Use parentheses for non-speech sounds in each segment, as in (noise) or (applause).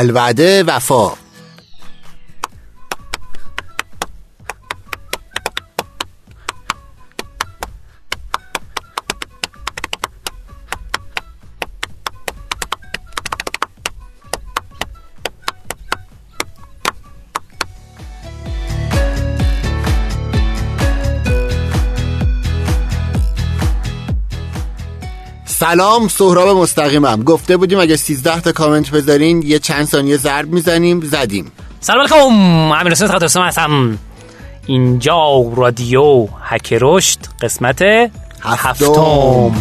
الوعده وفا. سلام سهراب مستقیمم. گفته بودیم اگه 13 تا کامنت بذارین یه چند ثانیه ضرب می‌زنیم زدیم. سلام علیکم امیر حسین خاطر هستم. اینجا رادیو هک رشد قسمت هفتم. هفتم.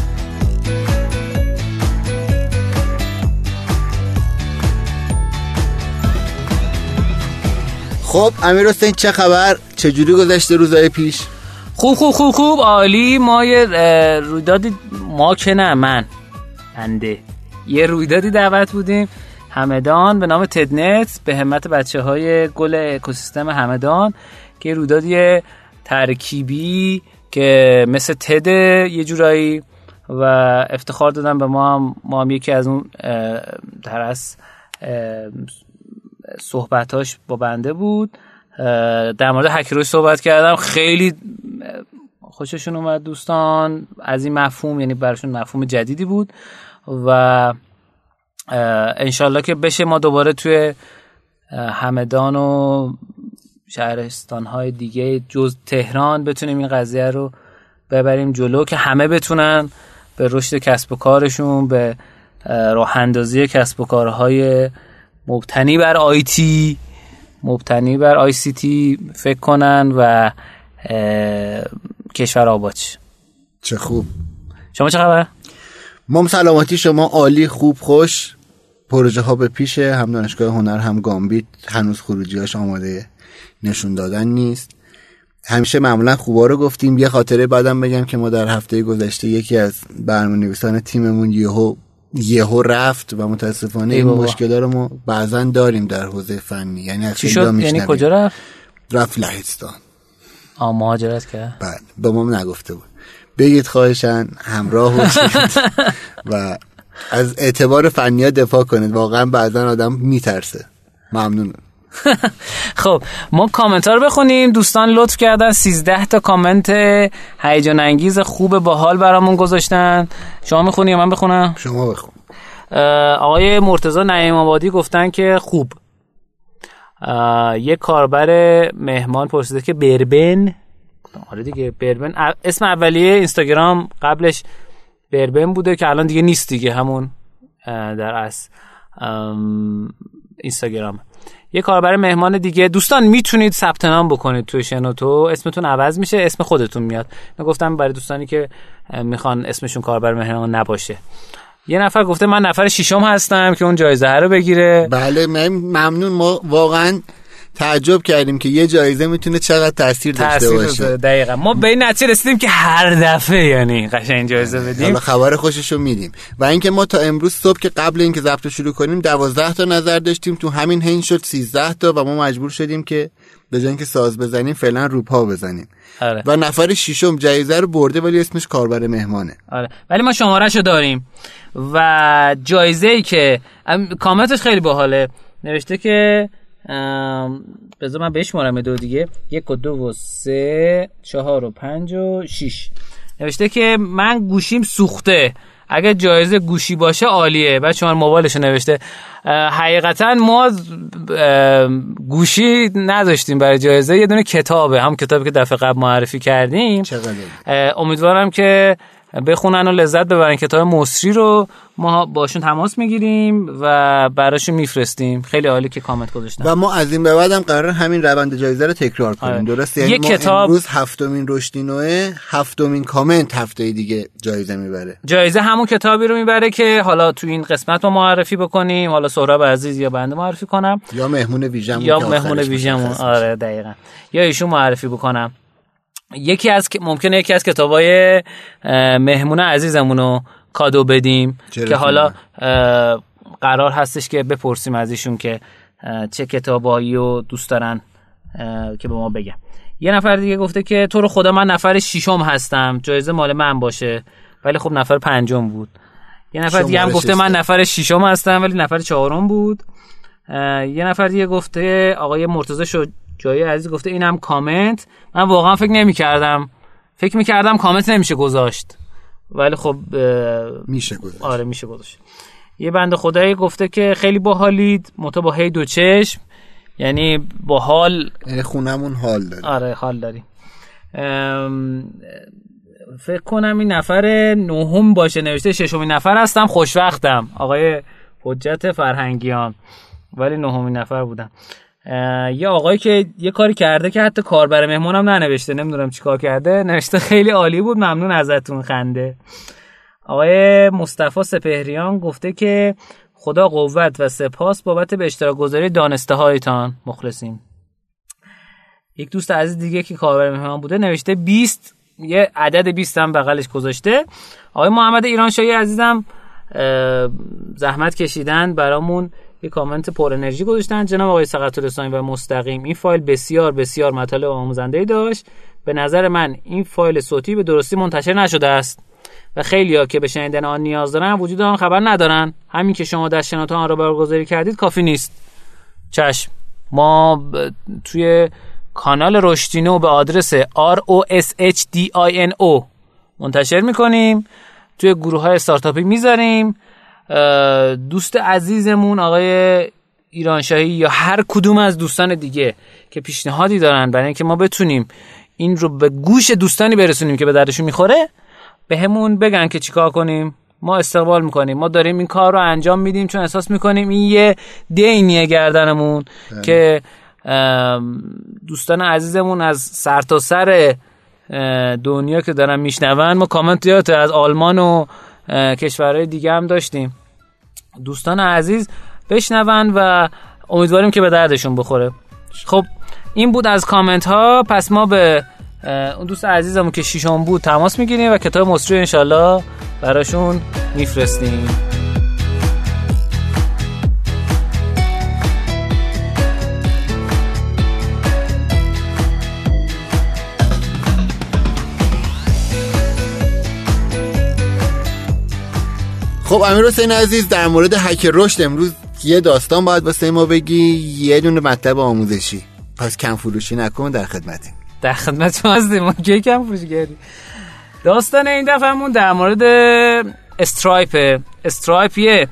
خب امیر حسین چه خبر؟ چجوری گذشته روزای پیش؟ خوب خوب خوب خوب. عالی. ما یه رویدادی ما که نه من. بنده. یه رویدادی دعوت بودیم. همدان به نام تدنت. به همت بچه های گل اکوسیستم همدان. که رویدادی ترکیبی که مثل تد یه جورایی و افتخار دادن به ما هم. ما هم یکی از اون در از صحبتاش با بنده بود. در مورد هکروی صحبت کردم. خیلی خوششون اومد دوستان. از این مفهوم یعنی براشون مفهوم جدیدی بود و انشالله که بشه ما دوباره توی همدان و شهرستان های دیگه جز تهران بتونیم این قضیه رو ببریم جلو که همه بتونن به رشد کسب و کارشون به اه، راه اندازی کسب و کارهای مبتنی بر آیتی مبتنی بر آی سی تی فکر کنن و کشور آباد. چه خوب. شما چه خبر؟ مام سلامتی شما عالی خوب خوش. پروژه ها به پیشه. هم دانشگاه هنر هم گامبیت. هنوز خروجیاش آماده نشون دادن نیست. همیشه معمولا خوبا رو گفتیم. یه خاطره بعدم بگم که ما در هفته گذشته یکی از برنامه نویسان تیممون یهو یهو رفت و متاسفانه ای این. مشکل رو ما بعضا داریم در حوزه فنی یعنی از چی شد؟ یعنی. کجا رفت؟ رفت لهستان آه مهاجرت کرد بله به ما نگفته بود بگید خواهشن همراه (laughs) و از اعتبار فنی دفاع کنید واقعا بعضا آدم میترسه ممنون (laughs) خب ما کامنت ها رو بخونیم. دوستان لطف کردن. 13 تا کامنت هیجان انگیز خوب باحال برامون گذاشتن. شما می‌خونی یا من بخونم؟ شما بخون. آقای مرتضی نعیم آبادی گفتن که خوب. یه کاربر مهمان پرسیده که بربن. آره دیگه بربن. اسم اولیه اینستاگرام قبلش بربن بوده که الان دیگه نیست دیگه همون در از اینستاگرام یه کاربر مهمان دیگه. دوستان می‌تونید ثبت نام بکنید توی شنوتو. اسمتون عوض میشه اسم خودتون میاد. من گفتم برای دوستانی که می‌خوان اسمشون کاربر مهمان نباشه. یه نفر گفته من نفر ششم هستم که اون جایزه رو بگیره. بله من ممنون. ما واقعا تعجب کردیم که یه جایزه می‌تونه چقدر تاثیر داشته باشه. دقیقا. ما به این نتیجه رسیدیم که هر دفعه یعنی قشنگ جایزه بدیم. حالا خبر خوشش رو میدیم. و اینکه ما تا امروز صبح که قبل اینکه ضبط رو شروع کنیم دوازده تا نظر داشتیم. تو همین هین شد 13 تا و ما مجبور شدیم که به جای اینکه ساز بزنیم فعلا روپا بزنیم. آره. و نفر ششم جایزه رو برده ولی اسمش کاربر مهمانه. آره. ولی ما شمارش رو داریم. و جایزه ای که ام، کامنتش خیلی باحاله. نوشته که بذار من بشمارم دو دیگه. یک و دو و سه چهار و پنج و شیش. نوشته که من گوشیم سوخته. اگه جایزه گوشی باشه عالیه. بعد شما موبایلش رو نوشته. حقیقتا ما گوشی نداشتیم برای جایزه. یه دونه کتابه. هم کتابی که دفعه قبل معرفی کردیم. چقدر امیدوارم که بخونن و لذت ببرن. کتاب مصری رو ما باشون تماس می‌گیریم و براشون میفرستیم. خیلی عالی که کامنت گذاشتن. و ما از این به بعدم قرار همین روند جایزه رو تکرار کنیم. آره. درسته یعنی ما کتاب- امروز هفتمین رشدی نوعه هفتمین کامنت هفته دیگه جایزه می‌بره. جایزه همون کتابی رو می‌بره که حالا تو این قسمت رو معرفی بکنیم. حالا سهراب عزیز یا بنده معرفی کنم. یا مهمون ویژمون یا مهمون ویژمون. آره دقیقا. یا ایشون معرفی بکنم. یکی از ممکنه یکی از کتابای مهمون عزیزمون رو کادو بدیم که حالا قرار هستش که بپرسیم از ایشون که چه کتابایی رو دوست دارن که به ما بگن. یه نفر دیگه گفته که تو رو خدا من نفر ششم هستم جایزه مال من باشه ولی خب نفر پنجم بود. یه نفر دیگه هم گفته من. نفر ششم هستم ولی نفر چهارم بود. یه نفر دیگه گفته آقای مرتضی شو جایی عزیز گفته اینم کامنت. من واقعا فکر نمی کردم فکر می کردم کامنت نمیشه گذاشت. ولی خب میشه گذاشت. آره میشه گذاشت. یه بند خدایی گفته که خیلی باحالید. متا با هی دو چشم. یعنی با حال. یعنی خونمون حال داره. آره حال داریم فکر کنم این نفر نهم باشه. نوشته ششمین نفر هستم. خوشوقتم. آقای حجت فرهنگیان. ولی نهمین نفر بودم. یه آقایی که یه کاری کرده که حتی کاربر مهمونم ننوشته نمی‌دونم چیکار کرده نوشته خیلی عالی بود ممنون ازتون خنده. آقای مصطفی سپهریان گفته که خدا قوت و سپاس بابت به اشتراک گذاری دانسته هایتان مخلصیم یک دوست عزیز دیگه که کاربر مهمان بوده نوشته 20 یه عدد 20 هم بغلش گذاشته. آقای محمد ایرانشاهی عزیزم زحمت کشیدن برامون یه کامنت پر انرژی گذاشتن. جناب آقای سقط و مستقیم این فایل بسیار بسیار مطالب آموزنده داشت. به نظر من این فایل صوتی به درستی منتشر نشده است. و خیلی ها که به شنیدن آن نیاز دارن وجود آن خبر ندارن. همین که شما در شنات آن را برگزاری کردید کافی نیست. چشم. ما توی کانال رشدینو به آدرس R O S H D I N O منتشر می‌کنیم. توی گروه های استارتاپی می‌ذاریم. دوست عزیزمون آقای ایرانشاهی یا هر کدوم از دوستان دیگه که پیشنهادی دارن برای اینکه ما بتونیم این رو به گوش دوستانی برسونیم که به دردشون می‌خوره به همون بگن که چیکار کنیم ما استقبال می‌کنیم ما داریم این کار رو انجام میدیم چون احساس می‌کنیم این یه دینیه گردنمون بله. که دوستان عزیزمون از سر تا سر دنیا که دارن میشنون ما کامنت از آلمان و کشورهای دیگه هم داشتیم. دوستان عزیز بشنون و امیدواریم که به دردشون بخوره. خب این بود از کامنت ها پس ما به اون دوست عزیزمون که شیشون بود تماس می‌گیریم و کتاب مصری انشالله براشون میفرستیم. خب امیر حسین عزیز در مورد هک رشد امروز یه داستان باید واسه ما بگی یه دونه مطلب آموزشی. پس کم فروشی نکن در خدمتیم. در خدمت ما هستیم. ما کی کم فروشی کردیم؟ داستان این دفعهمون در مورد Stripe. Stripe یه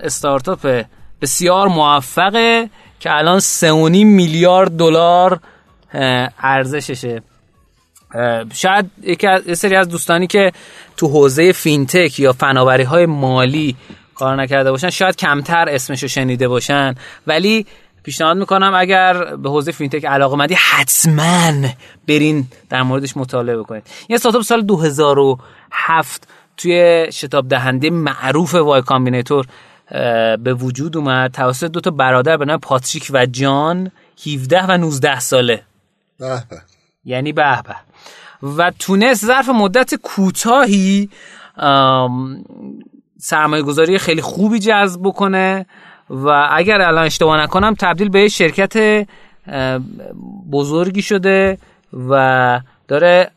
استارتاپ بسیار موفقه که الان 3.5 میلیارد دلار ارزششه. شاید یکی از سری از دوستانی که تو حوزه fintech یا فناوری های مالی کار نکرده باشن شاید کمتر اسمشو شنیده باشن. ولی پیشنهاد می‌کنم اگر به حوزه fintech علاقه مندی حتما برین در موردش مطالعه بکنید. یه استارتاپ سال 2007 توی شتاب دهنده معروف Y Combinator به وجود اومد. توسط دو تا برادر به نام پاتریک و جان 17 و 19 ساله. به. یعنی به به. و تونست ظرف مدت کوتاهی سرمایه گذاری خیلی خوبی جذب بکنه و اگر الان اشتباه نکنم تبدیل به شرکت بزرگی شده و داره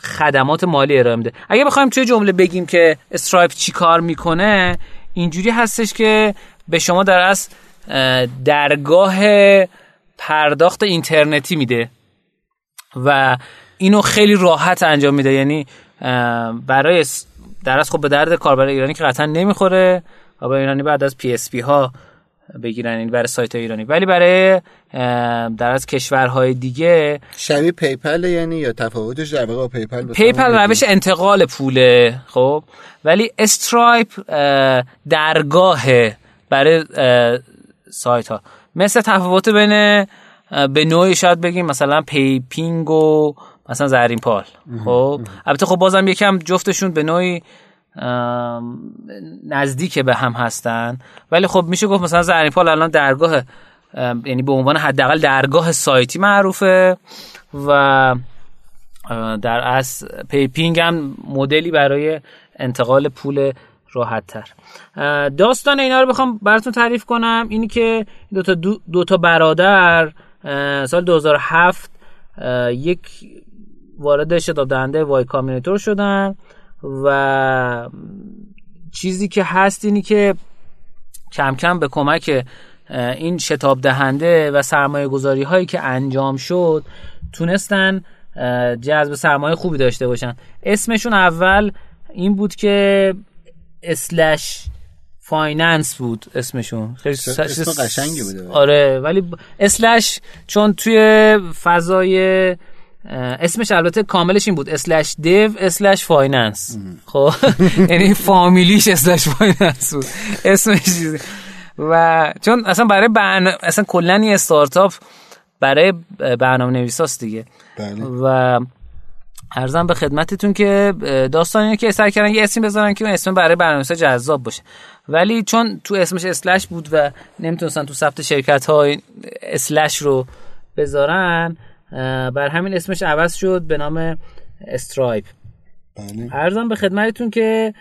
خدمات مالی ارائه میده. اگه بخوایم یه جمله بگیم که Stripe چی کار می‌کنه اینجوری هستش که به شما در از درگاه پرداخت اینترنتی میده و اینو خیلی راحت انجام میده. یعنی برای در خب به درد کاربر ایرانی که قطعا نمی‌خوره و ایرانی باید از PSP ها بگیرن این برای سایت ایرانی. ولی برای در از کشورهای دیگه شبیه PayPal یعنی یا تفاوتش در واقع PayPal PayPal روش انتقال پوله خب؟ ولی Stripe درگاه برای سایت ها مثل تفاوت بین به نوعی شاید بگیم مثلا پی‌پینگ و مثلا زرین پال. خب؟ البته خب بازم یکم جفتشون به نوعی نزدیک به هم هستن. ولی خب میشه گفت مثلا زرین پال الان درگاه یعنی به عنوان حداقل درگاه سایتی معروفه و در از پی‌پینگ هم مدلی برای انتقال پول راحت تر داستان اینا رو بخوام براتون تعریف کنم. اینی که دو تا, دو, تا برادر سال 2007 یک وارد شتاب دهنده Y Combinator شدن و چیزی که هست اینی که کم کم به کمک این شتاب دهنده و سرمایه گذاری هایی که انجام شد تونستن جذب سرمایه خوبی داشته باشن. اسمشون اول این بود که slash finance بود اسمشون. خیلی اسم قشنگی بوده. آره ولی slash چون توی فضای اسمش البته کاملش این بود. slash dev slash finance. خب؟ (laughs) یعنی فامیلیش slash finance بود. اسمش و چون اصلا برای برنامه اصلا کلا یه استارتاپ برای برنامه نویساست دیگه. بله. و عرضم به خدمتتون که داستانی که سعی کردن یه اسم بذارن که اون اسم برای برنامه‌نویسا جذاب باشه. ولی چون تو اسمش slash بود و نمی‌تونستن تو ثبت شرکت های slash رو بذارن برا همین اسمش عوض شد به نام Stripe بله. عرضم به خدمتتون که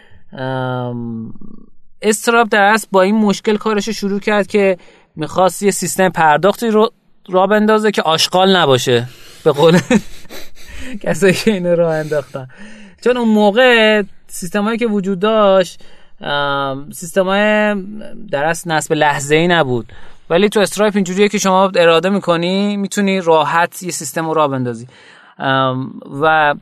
Stripe در اصل با این مشکل کارش شروع کرد که می‌خواست یه سیستم پرداختی رو راه بندازه که آشغال نباشه. به قول (laughs) کسایی که اینو راه انداختن. چون اون موقع سیستمایی که وجود داشت سیستم های در اصل نصب لحظه ای نبود. ولی تو استرایپ اینجوریه که شما اراده می‌کنی می‌تونی راحت یه سیستم رو راه بندازی. و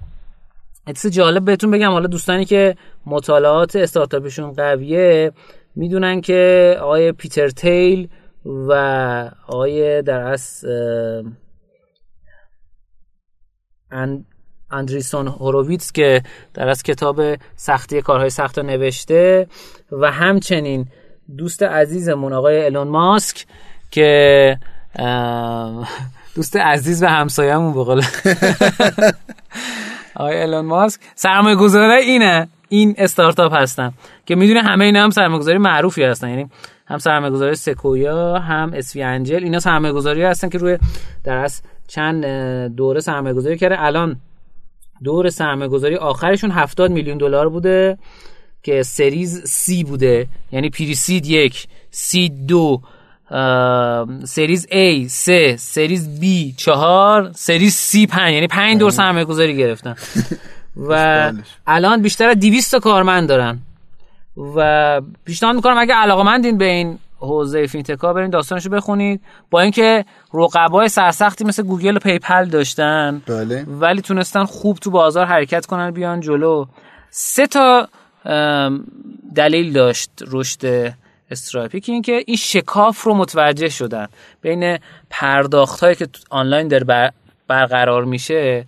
اتس جالب بهتون بگم حالا دوستانی که مطالعات استارتاپشون قویه می‌دونن که آقای پیتر تیل و آقای در اصل اندریسون هوروویتس که در از کتاب سختی کارهای سخت رو نوشته و همچنین دوست عزیزمون آقای الون ماسک که دوست عزیز و همسایه‌مون به قول (laughs) آقای الون ماسک سرمایه گذاره اینه. این استارتاپ هستن که می‌دونه همه اینا هم سرمایه گذاری معروفی هستن. یعنی هم سرمایه گذاری سکویا هم اسوی انجل اینا سرمایه گذاری هستن که روی در از چند دوره سرمایه گذاری کرده. الان دور سرمایه گذاری آخرشون 70 میلیون دلار بوده که سریز سی بوده. یعنی پریسید یک سید دو سریز A سه سریز B چهار سریز C پنج. یعنی پنج دور. سرمایه گذاری گرفتن. (laughs) و الان بیشتر از 200 کارمند دارن. و پیشنهاد می‌کنم اگه علاقه به این حوزه فینتکا برین داستانشو بخونید. با اینکه رقبای سرسختی مثل گوگل و PayPal داشتن بله. ولی تونستن خوب تو بازار حرکت کنن بیان جلو. سه تا دلیل داشت رشد Stripe ی که اینکه این شکاف رو متوجه شدن. بین پرداخت هایی که آنلاین در برقرار میشه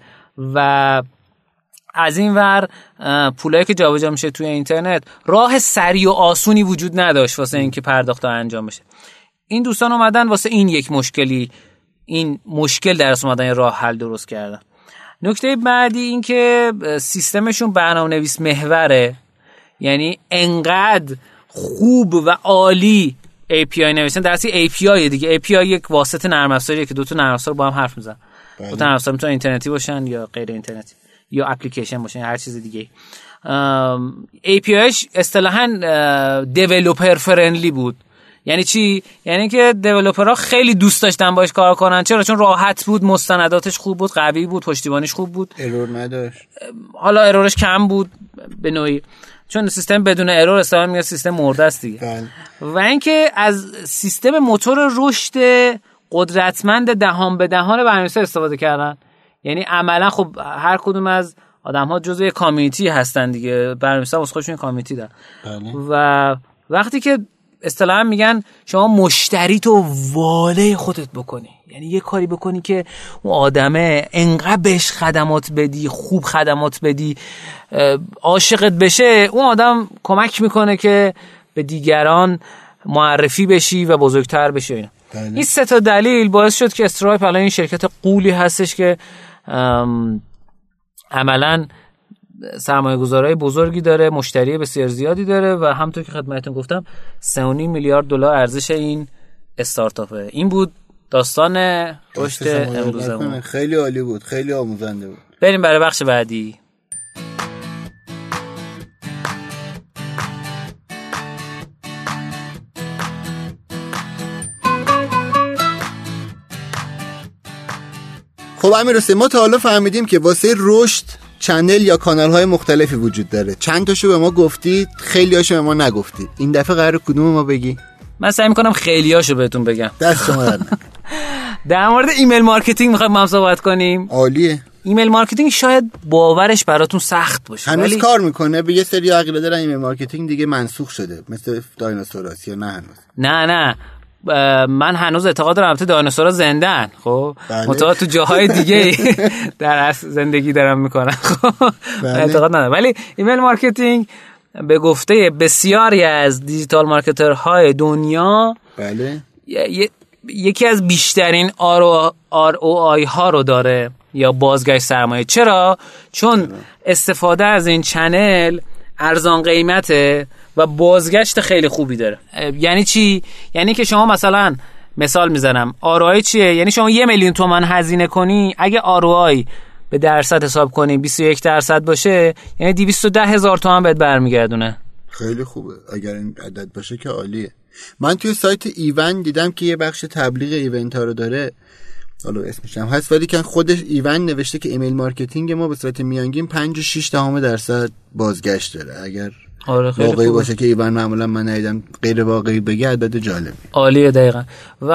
و از این ور پولایی که جابجا میشه توی اینترنت راه سریع و آسونی وجود نداشت واسه اینکه پرداخت انجام بشه. این دوستان اومدن واسه این یک مشکلی این مشکل در اومدن راه حل درست کردن. نکته بعدی این که سیستمشون برنامه نویس محوره. یعنی انقدر خوب و عالی API نوشتن در اصلی API دیگه. API یک واسطه نرم افزاریه که دو تا نرم افزار با هم حرف می‌زنن. دو تا نرم افزار می‌تونن اینترنتی باشن یا غیر اینترنتی. یا اپلیکیشن باشه هر چیز دیگه APIش اصطلاحا دیولپر فرندلی بود. یعنی چی؟ یعنی که دیولپرها خیلی دوست داشتن باش کار کنن. چرا؟ چون راحت بود مستنداتش خوب بود قوی بود پشتیبانیش خوب بود. ارور نداشت. حالا ارورش کم بود به نوعی. چون سیستم بدون ارور استفاده میگه سیستم مرده است دیگه. بله. و اینکه از سیستم موتور رشد قدرتمند دهان به دهان برنامه‌نویس استفاده کردن. یعنی عملا خب هر کدوم از آدم ها جزء کامیونیتی هستن دیگه برنامه‌نویسا از خودشون کامیونیتی دارن بله. و وقتی که اصطلاحا میگن شما مشتری تو واله خودت بکنی یعنی یه کاری بکنی که اون آدمه انقدر بهش خدمات بدی خوب خدمات بدی عاشقت بشه اون آدم کمک می‌کنه که به دیگران معرفی بشی و بزرگتر بشی اینا بله. این سه تا دلیل باعث شد که استرایپ الان این شرکت قولی هستش که عملا سرمایه گذارای بزرگی داره مشتری بسیار زیادی داره و همطور که خدمتتون گفتم 3.5 میلیارد دلار ارزش این استارتاپه. این بود داستان رشد امروزمون. خیلی عالی بود خیلی آموزنده بود. بریم برای بخش بعدی. خب امیر ما تا حالا فهمیدیم که واسه رشد channel یا کانال های مختلفی وجود داره. چند تاشو به ما گفتی خیلی هاشو به ما نگفتی این دفعه قراره کدومو به ما بگی؟ من سعی می‌کنم خیلیاشو بهتون بگم. دست شما در (laughs) مورد email marketing می‌خوایم با هم صحبت کنیم. عالیه. email marketing شاید باورش براتون سخت باشه هنوز ولی کار می‌کنه. یه سری عقیده دارن email marketing دیگه منسوخ شده. مثل دایناسوراس یا نه هنوز. نه نه. من هنوز اعتقاد دارم البته دایناسورا زندن خب بله. تو جاهای دیگه (laughs) در زندگی دارم می‌کنن خب بله. اعتقاد ندارم ولی email marketing به گفته بسیاری از digital marketer های دنیا بله یکی از بیشترین ROI ها رو داره یا بازگشت سرمایه چرا؟ چون استفاده از این channel ارزان قیمته و بازگشت خیلی خوبی داره. یعنی چی؟ یعنی که شما مثلا مثال می‌زنم ROI چیه؟ یعنی شما یه میلیون تومن هزینه کنی اگه ROI به درصد حساب کنی 21 درصد باشه یعنی 210 هزار تومن بهت برمیگردونه. خیلی خوبه. اگر این عدد باشه که عالیه. من توی سایت ایون دیدم که یه بخش تبلیغ event ها رو داره. حالا اسمش هم هست ولی که خودش ایوند نوشته که email marketing ما به صورت میانگین 5 و 6 دهم درصد بازگشت داره. اگر آره خیلی واقعی خوبه. باشه که ایوند معمولا من ندیدم غیر واقعی بگه عدد جالبی عالیه دقیقا. و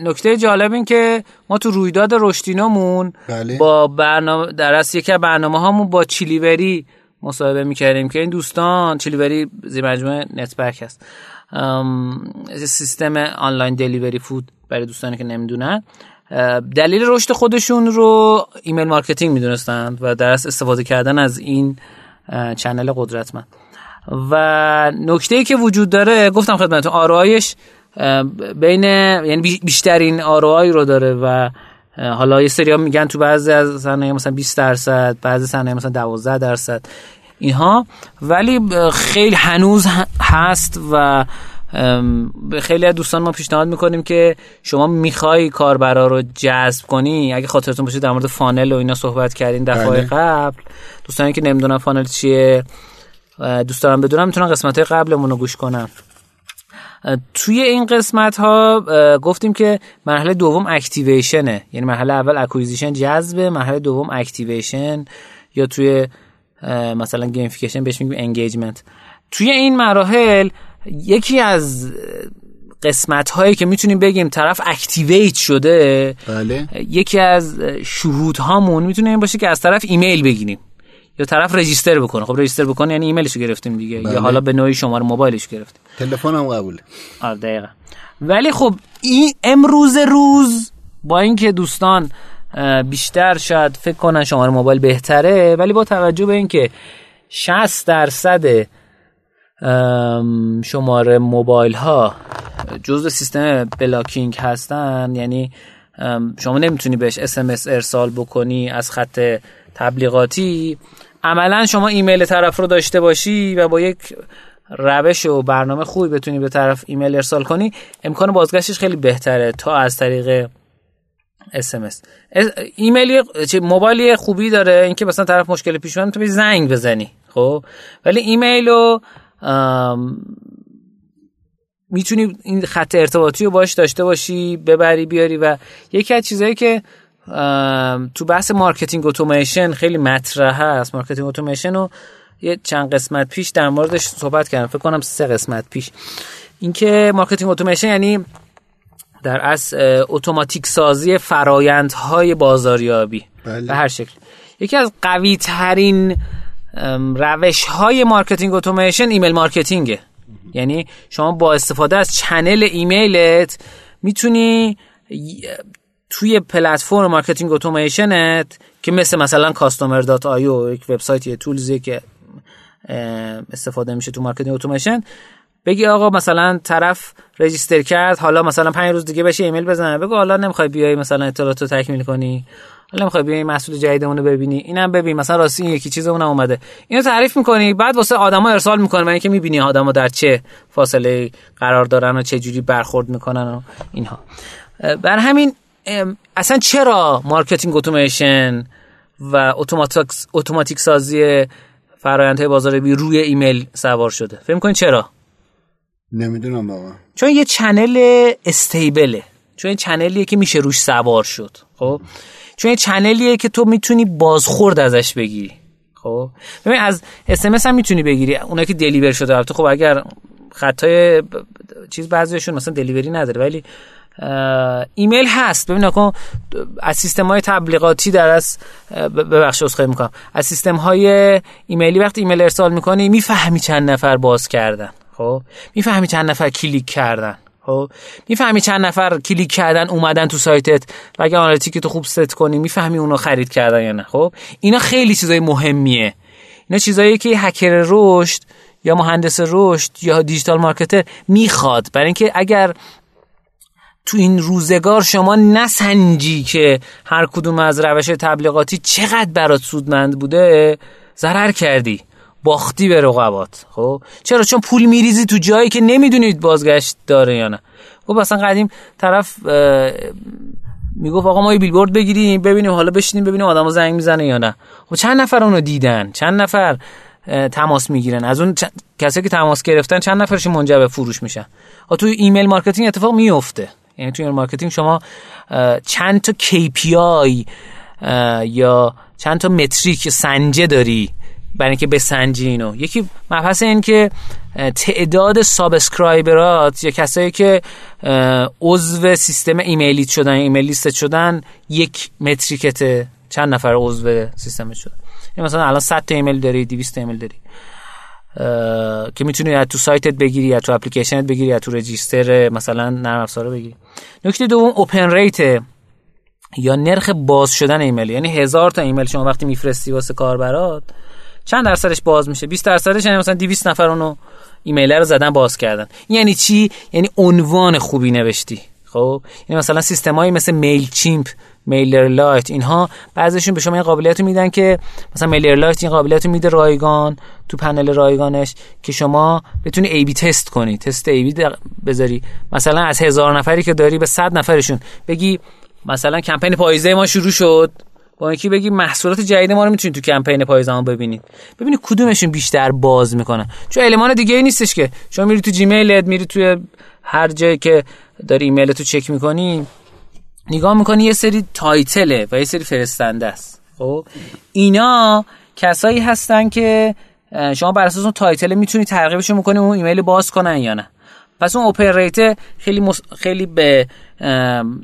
نکته جالب این که ما تو رویداد رشدینامون بله. با برنامه در اصل یکی برنامه هامون با چیلیوری مصاحبه می‌کردیم که این دوستان چیلیوری زیر مجموعه نت‌برگ هست. سیستم آنلاین delivery food برای دوستانی که نمی‌دونن. دلیل رشد خودشون رو email marketing می‌دونستند و در استفاده کردن از این چنل قدرتمند. و نکته ای که وجود داره گفتم خدمتتون آرایش بین یعنی بی- بیشترین آرای رو داره و حالا یه سری میگن تو بعضی از صنایع مثلا 20 درصد بعضی صنایع مثلا 12 درصد اینها. ولی خیلی هنوز هست و به خیلی از دوستان ما پیشنهاد می‌کنیم که شما می‌خوای کاربرا رو جذب کنی اگه خاطرتون باشه در مورد فانل و اینا صحبت کردین دفعه بله. قبل. دوستانی که نمی‌دونن funnel چیه دوست دارم بدونم می‌تونن قسمت های قبلمون رو گوش کنن اه، توی این قسمت ها گفتیم که مرحله دوم activation ه. یعنی مرحله اول acquisition جذبه مرحله دوم activation. یا توی مثلا gamification بهش میگیم engagement توی این مراحل یکی از قسمت هایی که می‌تونیم بگیم طرف activate شده بله. یکی از شهود هامون می‌تونه این باشه که از طرف ایمیل بگیریم یا طرف رجیستر بکنه. خب رجیستر بکنه یعنی ایمیلشو گرفتیم دیگه. بله. یا حالا به نوعی شماره موبایلش گرفتیم. تلفن هم قبوله. آره دقیقا. ولی خب این امروز روز با اینکه دوستان بیشتر شاید فکر کنن شماره موبایل بهتره ولی با توجه به اینکه 60 درصد شماره موبایل ها جزء سیستم بلاکینگ هستن. یعنی شما نمی‌تونی بهش اسمس ارسال بکنی از خط تبلیغاتی. عملا شما ایمیل طرف رو داشته باشی و با یک روش و برنامه خوبی بتونی به طرف ایمیل ارسال کنی. امکان بازگشتش خیلی بهتره تا از طریق اسمس ایمیل موبایل خوبی داره. اینکه مثلا طرف مشکل پیش اومد تو زنگ بزنی خب؟ ولی ایمیل رو می‌تونی این خط ارتباطی رو باش داشته باشی ببری بیاری و یکی از چیزهایی که تو بحث marketing اتوماسیون خیلی مطرح هست. marketing اتوماسیون رو یه چند قسمت پیش در موردش صحبت کردم. فکر کنم سه قسمت پیش. اینکه marketing اتوماسیون یعنی در اه، اتوماتیک سازی فرایندهای بازاریابی. بله. به هر شکل. یکی از قوی ترین روش های marketing اتوماسیون email marketing ه. یعنی شما با استفاده از channel ایمیلت می‌تونی توی پلتفرم marketing اتوماسیونت که مثل مثلا Customer dot io یک وبسایت یه tools یه که استفاده میشه تو marketing اتوماسیون بگی آقا مثلا طرف register کرد حالا مثلا پنج روز دیگه بهش ایمیل بزنه. بگو حالا نمی‌خوای بیای مثلا اطلاعات رو تکمیل کنی. حالا نمی‌خوای بیای محصول جدیدمون رو ببینی؟ اینم ببین مثلا راستی این یکی چیزمون اومده. اینو تعریف می‌کنی؟ بعد واسه آدما ارسال می‌کنی. برای اینکه می‌بینی آدما در چه فاصله قرار دارن و چه جوری برخورد می‌کنن و اینها. برا همین اصلا چرا marketing اتوماسیون و اتوماتیک اتوماتیک سازی فرآیندهای بازاریابی روی ایمیل سوار شده؟ فکر کنید چرا؟ نمی‌دونم بابا. چون یه channel stable ه. چون یه channel یه که میشه روش سوار شد. خب؟ چون یه channel یه که تو می‌تونی بازخورد ازش بگیری. خب؟ ببین از اس‌ام‌اس هم می‌تونی بگیری. اونایی که deliver شده. البته خب اگر خطای چیز بعضیشون مثلا delivery نداره. ولی ایمیل هست. ببین نکن از سیستم های تبلیغاتی در از ببخش عذرخواهی می‌کنم. از سیستم های ایمیلی وقتی ایمیل ارسال می‌کنی می‌فهمی چند نفر باز کردن. خب؟ می‌فهمی چند نفر کلیک کردن. خب می‌فهمی چند نفر کلیک کردن اومدن تو سایتت و اگه analytic تو خوب ست کنی می‌فهمی اونا خرید کردن یا نه. خب اینا خیلی چیزای مهمیه. اینا چیزایی که هکر رشد یا مهندس رشد یا digital marketer می‌خواد. برای اینکه اگر تو این روزگار شما نسنجی که هر کدوم از روش تبلیغاتی چقدر برات سودمند بوده ضرر کردی. باختی به رقبات. خب؟ چرا؟ چون پول میریزی تو جایی که نمی‌دونید بازگشت داره یا نه. خب اصلا قدیم طرف می‌گفت آقا ما یه بیلبورد بگیریم ببینیم حالا بشینیم ببینیم آدمو زنگ می‌زنه یا نه. خب چند نفر اونو دیدن؟ چند نفر تماس می‌گیرن؟ از اون کسایی که تماس گرفتن چند نفرش منجر به فروش میشن؟ تو email marketing اتفاق میفته یعنی تو email marketing شما چند تا KPI یا چند تا metric سنجه داری؟ برای اینکه بسنجی اینو یکی مبحث این که تعداد subscriber ات یا کسایی که عضو سیستم ایمیلیت شدن email list شدن یک metric ت چند نفر عضو سیستم شدن. یعنی مثلا الان 100 تا ایمیل داری 200 ایمیل داری. که می‌تونی یا تو سایتت بگیری یا تو اپلیکیشنت بگیری یا تو register مثلا نرم افزار بگیری. نکته دوم open rate یا نرخ باز شدن ایمیل. یعنی هزار تا ایمیل شما وقتی میفرستی واسه کاربرات چند درصدش باز میشه؟ 20 درصدش یعنی مثلا 200 نفر اونو ایمیل رو زدن باز کردن. یعنی چی؟ یعنی عنوان خوبی نوشتی. خب؟ یعنی مثلا سیستمایی مثل Mailchimp MailerLite اینها بعضیشون به شما این قابلیت رو میدن که مثلا MailerLite این قابلیت رو میده رایگان تو پنل رایگانش که شما بتونی A/B test کنی. تست A/B بذاری. مثلا از هزار نفری که داری به صد نفرشون. بگی مثلا کمپین پاییزه ما شروع شد. با اینکه بگی محصولات جدید ما رو می‌تونید تو کمپین پاییزه ببینید. ببینید کدومشون بیشتر باز می‌کنه چون المان دیگه ای نیستش که. شما میری تو جیمیلت میری توی هر جایی که داری ایمیل تو چک می‌کنی نگاه می‌کنی یه سری تایتله و یه سری فرستنده است. خب؟ اینا کسایی هستن که شما بر اساس اون title می‌تونی ترغیبشون می‌کنی اون ایمیل باز کنن یا نه. پس اون open خیلی خیلی به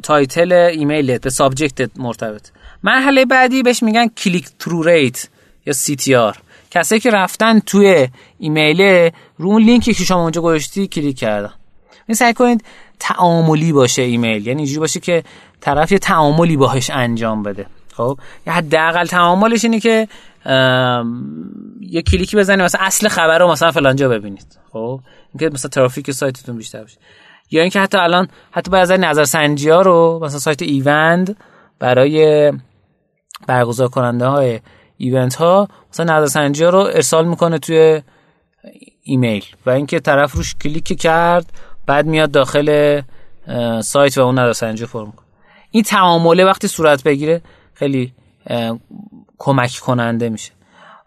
title ایمیلت به subject مرتبط. مرحله بعدی بهش میگن click-through rate یا CTR کسایی که رفتن توی ایمیل رو اون لینکی که شما اونجا گذاشتی کلیک کردن. این سعی کنید تعاملی باشه ایمیل. یعنی اینجوری باشه که طرف یه تعاملی باهاش انجام بده. خب؟ یا حداقل تعاملش اینه که یه کلیکی بزنید مثلا اصل خبر رو مثلا فلانجا ببینید. خب؟ اینکه مثلا ترافیک سایتتون بیشتر بشه یا اینکه حتی الان حتی بعضی نظر ها رو مثلا سایت ایوند برای برگزار کننده های event ها مثلا نظر سنجی ها رو ارسال می‌کنه توی ایمیل و اینکه طرف روش کلیک کرد بعد میاد داخل سایت و اون نظر سنجی فرم کنه این تعامله وقتی صورت بگیره خیلی کمک کننده میشه.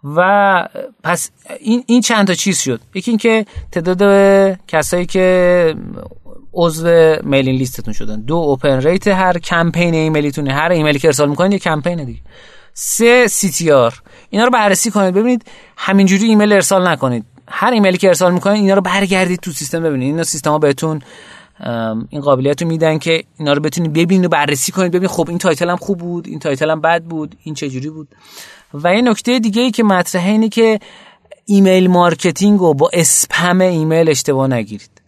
و پس این این چند تا چیز شد. یکی اینکه تعداد کسایی که عضو mailing list تون شدن. دو open rate هر کمپین ایمیلیتونه هر ایمیلی که ارسال می‌کنید یه کمپین دیگه. سه CTR. اینا رو بررسی کنید. ببینید همینجوری ایمیل ارسال نکنید. هر ایمیلی که ارسال می‌کنید اینا رو برگردید تو سیستم ببینید. اینا سیستما بهتون این قابلیت رو میدن که اینا رو بتونید ببینید و بررسی کنید. ببینید خب این title هم خوب بود این title هم بد بود این چجوری بود. و یه نکته دیگه ای که مطرحه اینه که email marketing رو با spam email اشتباه نگیرید.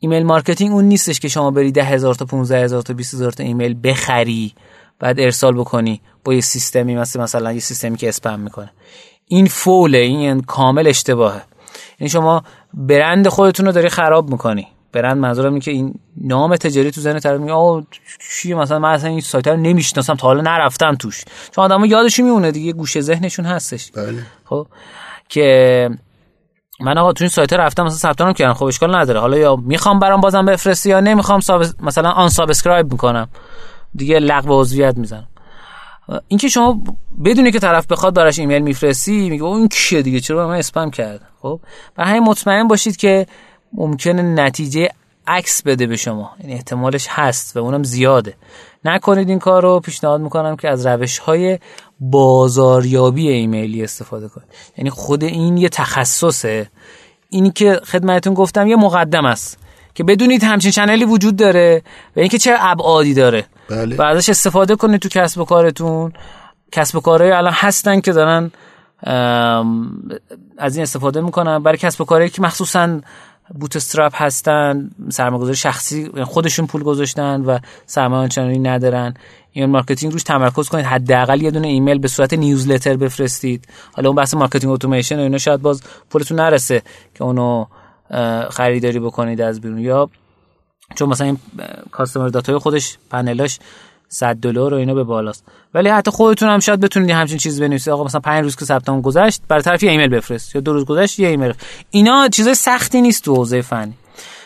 email marketing اون نیستش که شما بری ده هزار تا 15 هزار تا 20 هزار تا ایمیل بخری بعد ارسال بکنی با یه سیستمی مثل مثلا یه سیستمی که اسپم می‌کنه. این فوله این کامل اشتباهه. یعنی شما برند خودتون رو داری خراب می‌کنی. برند منظورم اینه که این نام تجاری تو ذهن طرف میگه آ چیه مثلا من اصلا این سایت رو نمی‌شناسم. تا حالا نرفتم توش. چون آدمو یادش میمونه دیگه گوشه ذهنشون هستش. بله. خب که من آقا تو این سایت رفتم مثلا ثبت نام کردم. خب اشکال نداره. حالا یا می‌خوام برام بازم بفرستی یا نمی‌خوام sub... مثلا unsubscribe می‌کنم. دیگه لغو عضویت می‌زنم. اینکه شما بدونی که طرف بخواد براش ایمیل میفرستی میگه اون کیه دیگه؟ چرا من اسپم کرد خب؟ برای همین مطمئن باشید که ممکنه نتیجه عکس بده به شما. این یعنی احتمالش هست و اونم زیاده. نکنید این کار رو پیشنهاد می‌کنم که از روش های بازاریابی ایمیلی استفاده کنید. یعنی خود این یه تخصصه. اینی که خدمتتون گفتم یه مقدم است که بدونید همچین چنلی وجود داره و اینکه چه ابعادی داره. بله. و ازش استفاده کنید تو کسب و کارتون. کسب و کارهای الان هستن که دارن از این استفاده می‌کنن. برای کسب و کارهایی که مخصوصا bootstrap هستن سرمایه‌گذاری شخصی یعنی خودشون پول گذاشتن و سرمایه آنچنانی ندارن. این marketing روش تمرکز کنید حداقل یه دونه ایمیل به صورت newsletter بفرستید. حالا اون بحث marketing اتوماسیون و اینا شاید باز پولتون نرسه که اونو خریداری بکنید از بیرون. یا چون مثلا این Customer.io خودش پلناش 100 دلار و اینا به بالاست. ولی حتی خودتون هم شاید بتونید همچین چیز بنویسید. آقا مثلا 5 روز که ثبت گذشت برای طرف یه ایمیل بفرست یا دو روز گذشت یه ایمیل. اینا چیزای سختی نیست تو حوزه فنی.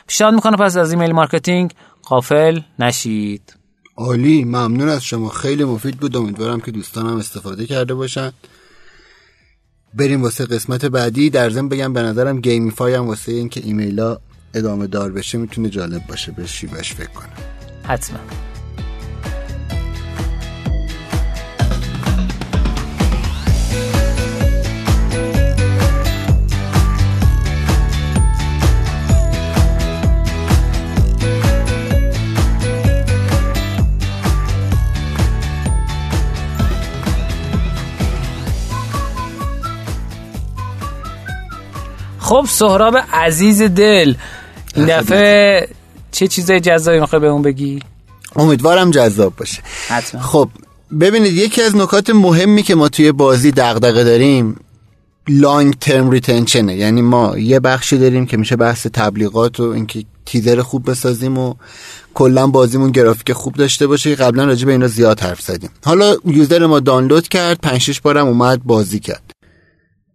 پیشنهاد می‌کنه پس از email marketing غافل نشید. عالی ممنون از شما. خیلی مفید بود. امیدوارم که دوستانم استفاده کرده باشن. بریم واسه قسمت بعدی. در ضمن بگم به نظرم gamify هم واسه اینکه ایمیلا ادامه دار بشه می‌تونه جالب باشه. به شیوهش فکر کنم. حتما. خب سهراب عزیز دل این دفعه چه چیزای جذابی می‌خوای به اون بگی؟ امیدوارم جذاب باشه. حتما. خب ببینید یکی از نکات مهمی که ما توی بازی دغدغه داریم لانگ ترم ریتنشنه یعنی ما یه بخشی داریم که میشه بحث تبلیغات و اینکه تیزر خوب بسازیم و کلا بازیمون گرافیک خوب داشته باشه. قبلا راجع به اینا زیاد حرف زدیم. حالا یوزر ما دانلود کرد 5 6 بارم اومد بازی کرد.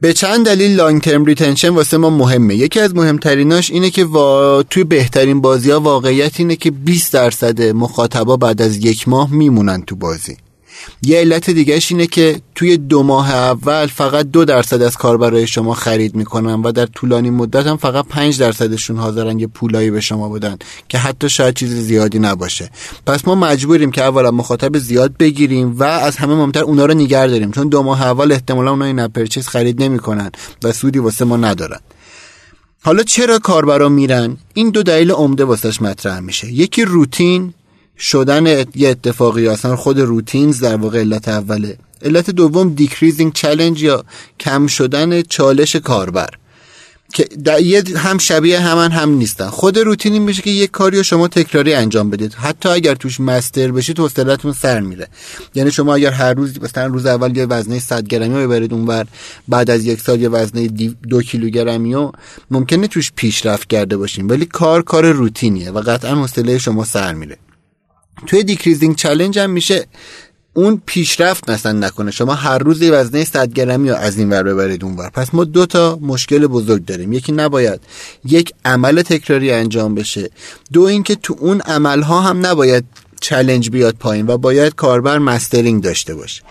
به چند دلیل long-term retention واسه ما مهمه. یکی از مهمتریناش اینه که وا... توی بهترین بازی ها واقعیت اینه که 20 درصد مخاطبا بعد از یک ماه میمونن تو بازی. یه علت دیگهش اینه که توی دو ماه اول فقط دو درصد از کاربرای شما خرید می‌کنن و در طولانی مدت هم فقط پنج درصدشون حاضرن یه پولایی به شما بدن که حتی شاید چیز زیادی نباشه. پس ما مجبوریم که اولا مخاطب زیاد بگیریم و از همه مهمتر اونا رو نگر داریم چون دو ماه اول احتمالا اونا in-app purchase خرید نمی‌کنن و سودی واسه ما ندارن. حالا چرا کاربرا میرن؟ این دو دلیل عمده واسش مطرح میشه. یکی روتین شدن یه اتفاقی اصلا خود routines در واقع علت اوله. علت دوم decreasing challenge یا کم شدن چالش کاربر. که هم شبیه همان هم نیستن. خود روتینی میشه که یک کاری رو شما تکراری انجام بدید. حتی اگر توش master بشید حوصلتون سر میره. یعنی شما اگر هر روز مثلا روز اول یه وزنه 100 گرمی رو ببرید اونور بعد از یک سال یه وزنه دو کیلوگرمی و ممکنه توش پیشرفت کرده باشین. ولی کار کار روتینیه و قطعا حوصله شما سر میره. توی decreasing چالش هم میشه اون پیشرفت مثلا نکنه. شما هر روز یه وزنه 100 گرمی از این ور ببرید اون ور. پس ما دو تا مشکل بزرگ داریم. یکی نباید یک عمل تکراری انجام بشه. دو اینکه تو اون عمل ها هم نباید challenge بیاد پایین و باید کاربر mastering داشته باشه.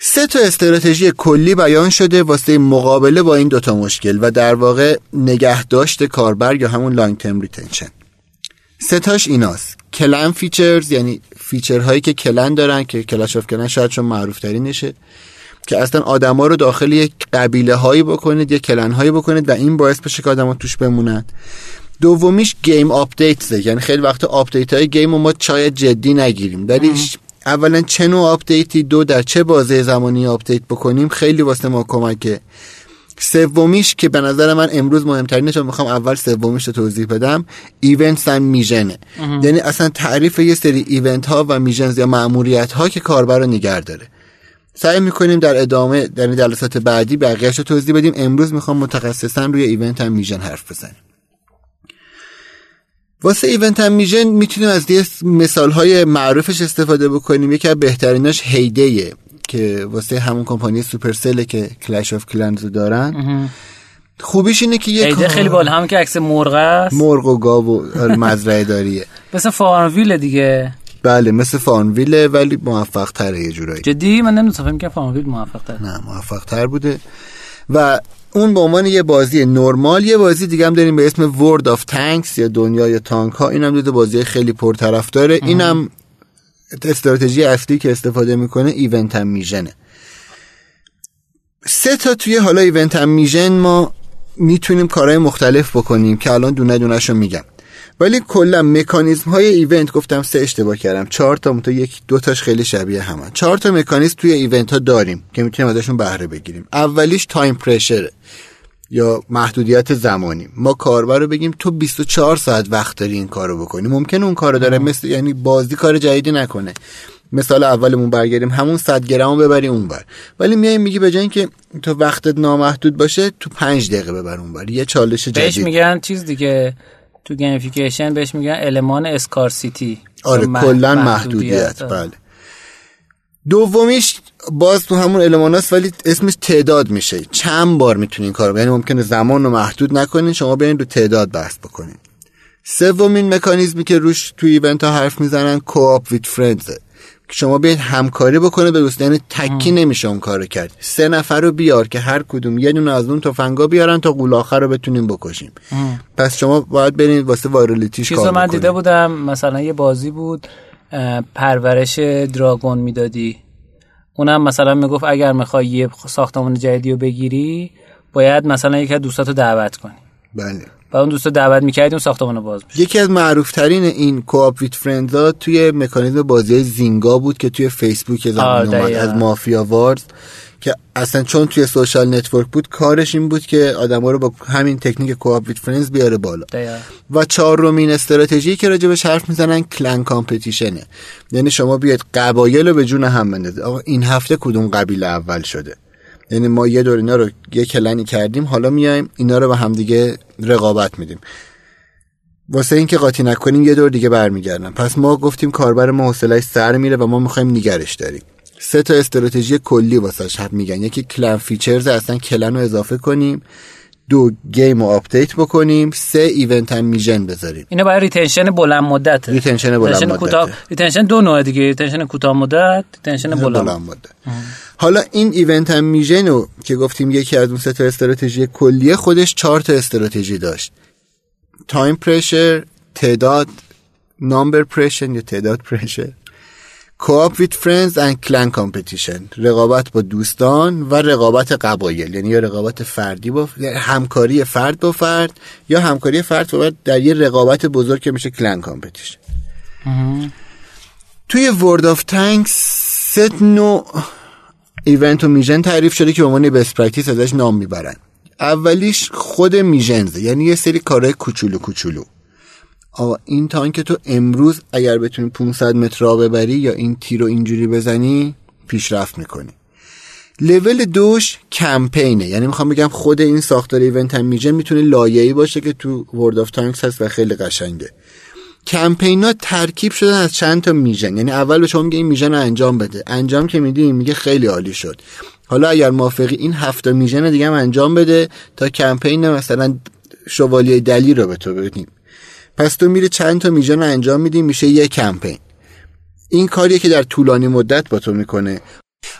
سه تا استراتژی کلی بیان شده واسه مقابله با این دوتا مشکل و در واقع نگهداشت کاربر یا همون long-term retention ستاش ایناست. clan features یعنی feature هایی که clan دارن که Clash of Clans شاید چون معروف ترینشه که اصلا آدما رو داخل یک قبیله هایی بکنید یا clan هایی بکنید و این باعث بشه که آدما توش بمونن. دومیش game update یعنی خیلی وقت update های game رو ما شاید جدی نگیریم. دلیلش اولا چه نوع update ی دو در چه بازه زمانی update بکنیم خیلی واسه ما کمکه. سومیش که به نظر من امروز مهمترینه چون می‌خوام اول سومیش رو توضیح بدم event و mission ه. یعنی اصلا تعریف یه سری event ها و missions یا ماموریت ها که کاربر رو نگر داره. سعی می‌کنیم در ادامه در جلسات بعدی بقیهش رو توضیح بدیم. امروز می‌خوام مختصرا روی event and mission حرف بزنیم. واسه event and mission می‌تونیم از یه مثال های معروفش استفاده بکنیم. یکی از بهتریناش Hay Day ه که واسه همون کمپانی Supercell که Clash of Clans دارن. خوبیش اینه که یه خیلی بالا. هم که عکس مرغ است. مرغ و گاو و مزرعه داریه. مثل FarmVille دیگه. بله مثل FarmVille ولی موفق تره یه جورایی. جدی؟ من نمی‌دونم که FarmVille موفق تره نه موفق تر بوده. و اون به عنوان یه بازی نرمال یه بازی دیگه هم داریم به اسم World of Tanks یا دنیای تانک ها اینم دو بازی خیلی پرطرفداره. اینم استراتژی اصلی که استفاده می‌کنه event and mission ه سه تا توی حالا event and mission ما می‌تونیم کارهای مختلف بکنیم که الان دونه دونهشو میگم. ولی کلا مکانیزم های event گفتم سه اشتباه کردم. چهار تا تو یک دو تاش خیلی شبیه همه. چهار تا مکانیزم توی event ها داریم که می‌تونیم ازشون بهره بگیریم. اولیش time pressure ه یا محدودیت زمانی. ما کاربر رو بگیم تو 24 ساعت وقت داری این کارو بکنی. ممکن اون کارو داره مثل یعنی بازی کار جدیدی نکنه. مثال اولمون برگردیم همون 100 گرم ببری اونور ولی میایم میگی به جای که تو وقتت نامحدود باشه تو 5 دقیقه ببر اونور یه چالش جدید. بهش میگن چیز دیگه. تو gamification بهش میگن المان scarcity آره کلا محدودیت. بله. دومیش باز تو همون الماناست ولی اسمش تعداد میشه. چند بار می‌تونین کار یعنی ممکنه زمان رو محدود نکنین شما بیاین رو تعداد بحث بکنین. سومین مکانیزمی که روش تو ایونت ها حرف می‌زنن کوآپ ویت فرندزه شما بیاید همکاری بکنه به دوست یعنی تکی نمیشه اون کارو کرد. سه نفر رو بیار که هر کدوم یه دونه از اون تفنگا بیارن تا قول آخر رو بتونیم بکشیم. پس شما باید برید واسه وایرالیتیش کار من دیده بودم مثلا یه بازی بود پرورش dragon می‌دادی. اونم مثلا می‌گفت اگر می‌خوای یه ساختمان جدیدی رو بگیری باید مثلا یکی از دوستاتو دعوت کنی. بله. و اون دوستا دعوت می‌کردی اون ساختمان باز بشه. یکی از معروف ترین این co-op with friends ا توی مکانیزم بازی Zynga بود که توی فیسبوک اومد از Mafia Wars که اصلا چون توی social network بود کارش این بود که آدما رو با همین تکنیک co-op with friends بیاره بالا. دیا. و چهارمین استراتژی که راجبش حرف می‌زنن clan competition ه یعنی شما بیاید قبایل رو به جون هم بندازید. آقا این هفته کدوم قبیله اول شده؟ یعنی ما یه دور اینا رو یه کلنی کردیم حالا میایم اینا رو به همدیگه رقابت میدیم. واسه اینکه قاطی نکنیم یه دور دیگه برمیگردن پس ما گفتیم کاربر ما حوصله‌اش سر میره و ما می‌خوایم نگهش داریم. سه تا استراتژی کلی واسه حرف میگن. یکی clan features اصلا clan رو اضافه کنیم. دو game رو update بکنیم. سه event and mission بذاریم. اینا برای retention بلند مدت. retention بلند مدت. retention دو نوع دیگه. retention کوتاه مدت retention (laughs) بلند مدت. حالا این event and mission رو که گفتیم یکی از اون سه تا استراتژی کلیه خودش چهار تا استراتژی داشت. time pressure تعداد number pressure یا تعداد pressure co-op with friends and clan competition رقابت با دوستان و رقابت قبایل. یعنی یا رقابت فردی با همکاری فرد با فرد یا همکاری فرد با فرد در یه رقابت بزرگ که میشه clan competition توی World of Tanks سه نوع event و mission تعریف شده که به عنوان best practice ازش نام می‌برن. اولیش خود missions ه. یعنی یه سری کارهای کوچولو کوچولو. آقا این تانک تو امروز اگر بتونی 500 متر را ببری یا این تیر رو اینجوری بزنی پیشرفت می‌کنی. لول دوش کمپینه. یعنی می‌خوام بگم خود این ساختار event and mission می‌تونه لایه‌ای باشه که تو World of Tanks هست و خیلی قشنگه. کمپین ها ترکیب شدن از چند تا mission. یعنی اول به شما میگه این mission رو انجام بده. انجام که میدی میگه خیلی عالی شد. حالا اگر موافقی این هفت تا mission دیگه هم انجام بده تا کمپین مثلا شوالیه دلیر رو به تو بدیم. پس تو میری چند تا رو انجام میدی میشه یه کمپین. این کاریه که در طولانی مدت با تو می‌کنه.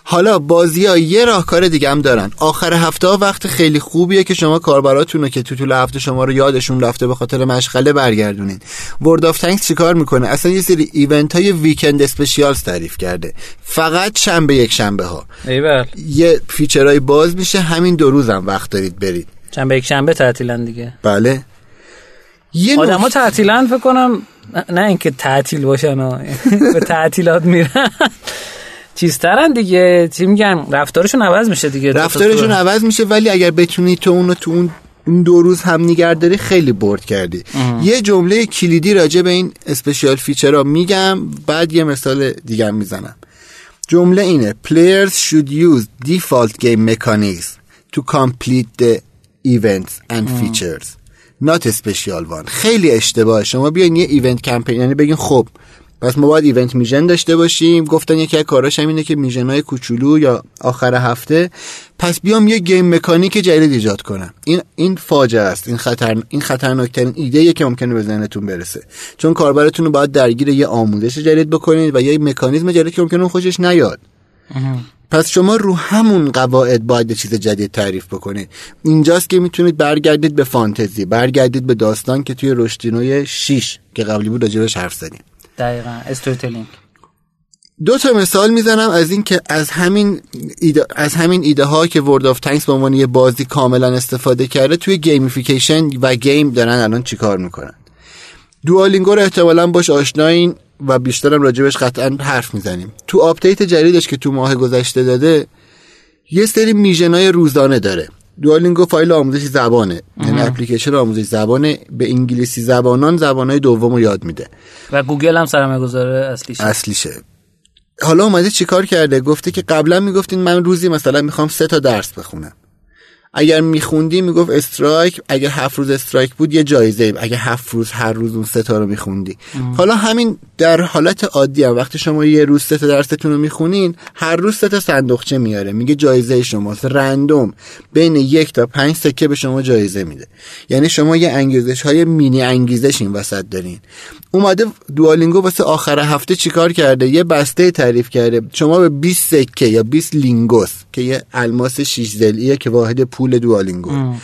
حالا بازی ها یه راهکار دیگه هم دارن. آخر هفته ها وقت خیلی خوبیه که شما کاربراتون رو که تو طول هفته شما رو یادشون رفته به خاطر مشغله برگردونین. World of Tanks چیکار می‌کنه؟ اصلا یه سری event های weekend specials تعریف کرده. فقط شنبه یک شنبه ها. ایول. یه feature های باز میشه. همین دو روز هم وقت دارید برید. شنبه یک شنبه تعطیلن دیگه. بله. یه آدم ها تعطیلن فکر کنم نه اینکه تعطیل باشن به تعطیلات میرن. چیزترن دیگه. چی میگن؟ رفتارشون عوض میشه دیگه. رفتارشون عوض میشه ولی اگر بتونی تو اونو تو اون این دو روز هم نگه داری خیلی برد کردی. یه جمله کلیدی راجع به این special feature میگم بعد یه مثال دیگه می‌زنم. جمله اینه players should use default game mechanisms to complete the events and features. Not special one. خیلی اشتباه. شما بیاین یه event کمپین یعنی بگین خب پس ما باید event mission داشته باشیم. گفتن یکی از کاراش هم اینه که mission کوچولو یا آخر هفته. پس بیام یه game mechanic جدید ایجاد کنم. این این فاجعه است. این خطر این خطرناکترین ایده که ممکنه به ذهنتون برسه. چون کاربرتون رو باید درگیر یه آموزش جدید بکنید و یه مکانیزم جدید که ممکنه خوشش نیاد. پس شما رو همون قواعد باید چیز جدید تعریف بکنید. اینجاست که می‌تونید برگردید به فانتزی برگردید به داستان که توی رشدینوی 6 که قبلی بود راجبش حرف زدیم. دقیقا استوری دو تا مثال می‌زنم از این که از همین ایده از همین ایده ها که World of Tanks به عنوان یه بازی کاملا استفاده کرده توی gamification و game دارن الان چیکار می‌کنن. Duolingo رو احتمالا باش آشنایین. و بیشترم راجبش قطعا حرف می‌زنیم. تو update جدیدش که تو ماه گذشته داده یه سری mission ای روزانه داره. Duolingo فایل آموزش زبانه. یعنی اپلیکیشن آموزش زبانه. به انگلیسی زبانان زبانهای دوم رو یاد میده. و گوگل هم سرمایه گذاره اصلیشه. اصلیشه. حالا اومده چیکار کرده؟ گفته که قبلا می‌گفتین من روزی مثلا می‌خوام سه تا درس بخونم. اگر میخوندی می‌گفت streak اگر هفت روز streak بود یه جایزه اگر هفت روز هر روز اون ستا رو میخوندی. حالا همین در حالت عادی هم وقتی شما یه روز سه تا درستون رو می‌خونین هر روز سه تا صندوقچه میاره. میگه جایزه شماست رندوم. بین یک تا پنج سکه به شما جایزه میده. یعنی شما یه انگیزش های مینی انگیزش این وسط دارین. اومده دوالینگو واسه آخر هفته چیکار کرده؟ یه بسته تعریف کرده. شما به 20 سکه یا 20 لینگوس که یه الماس 6 زلیه که واحد پول دوالینگو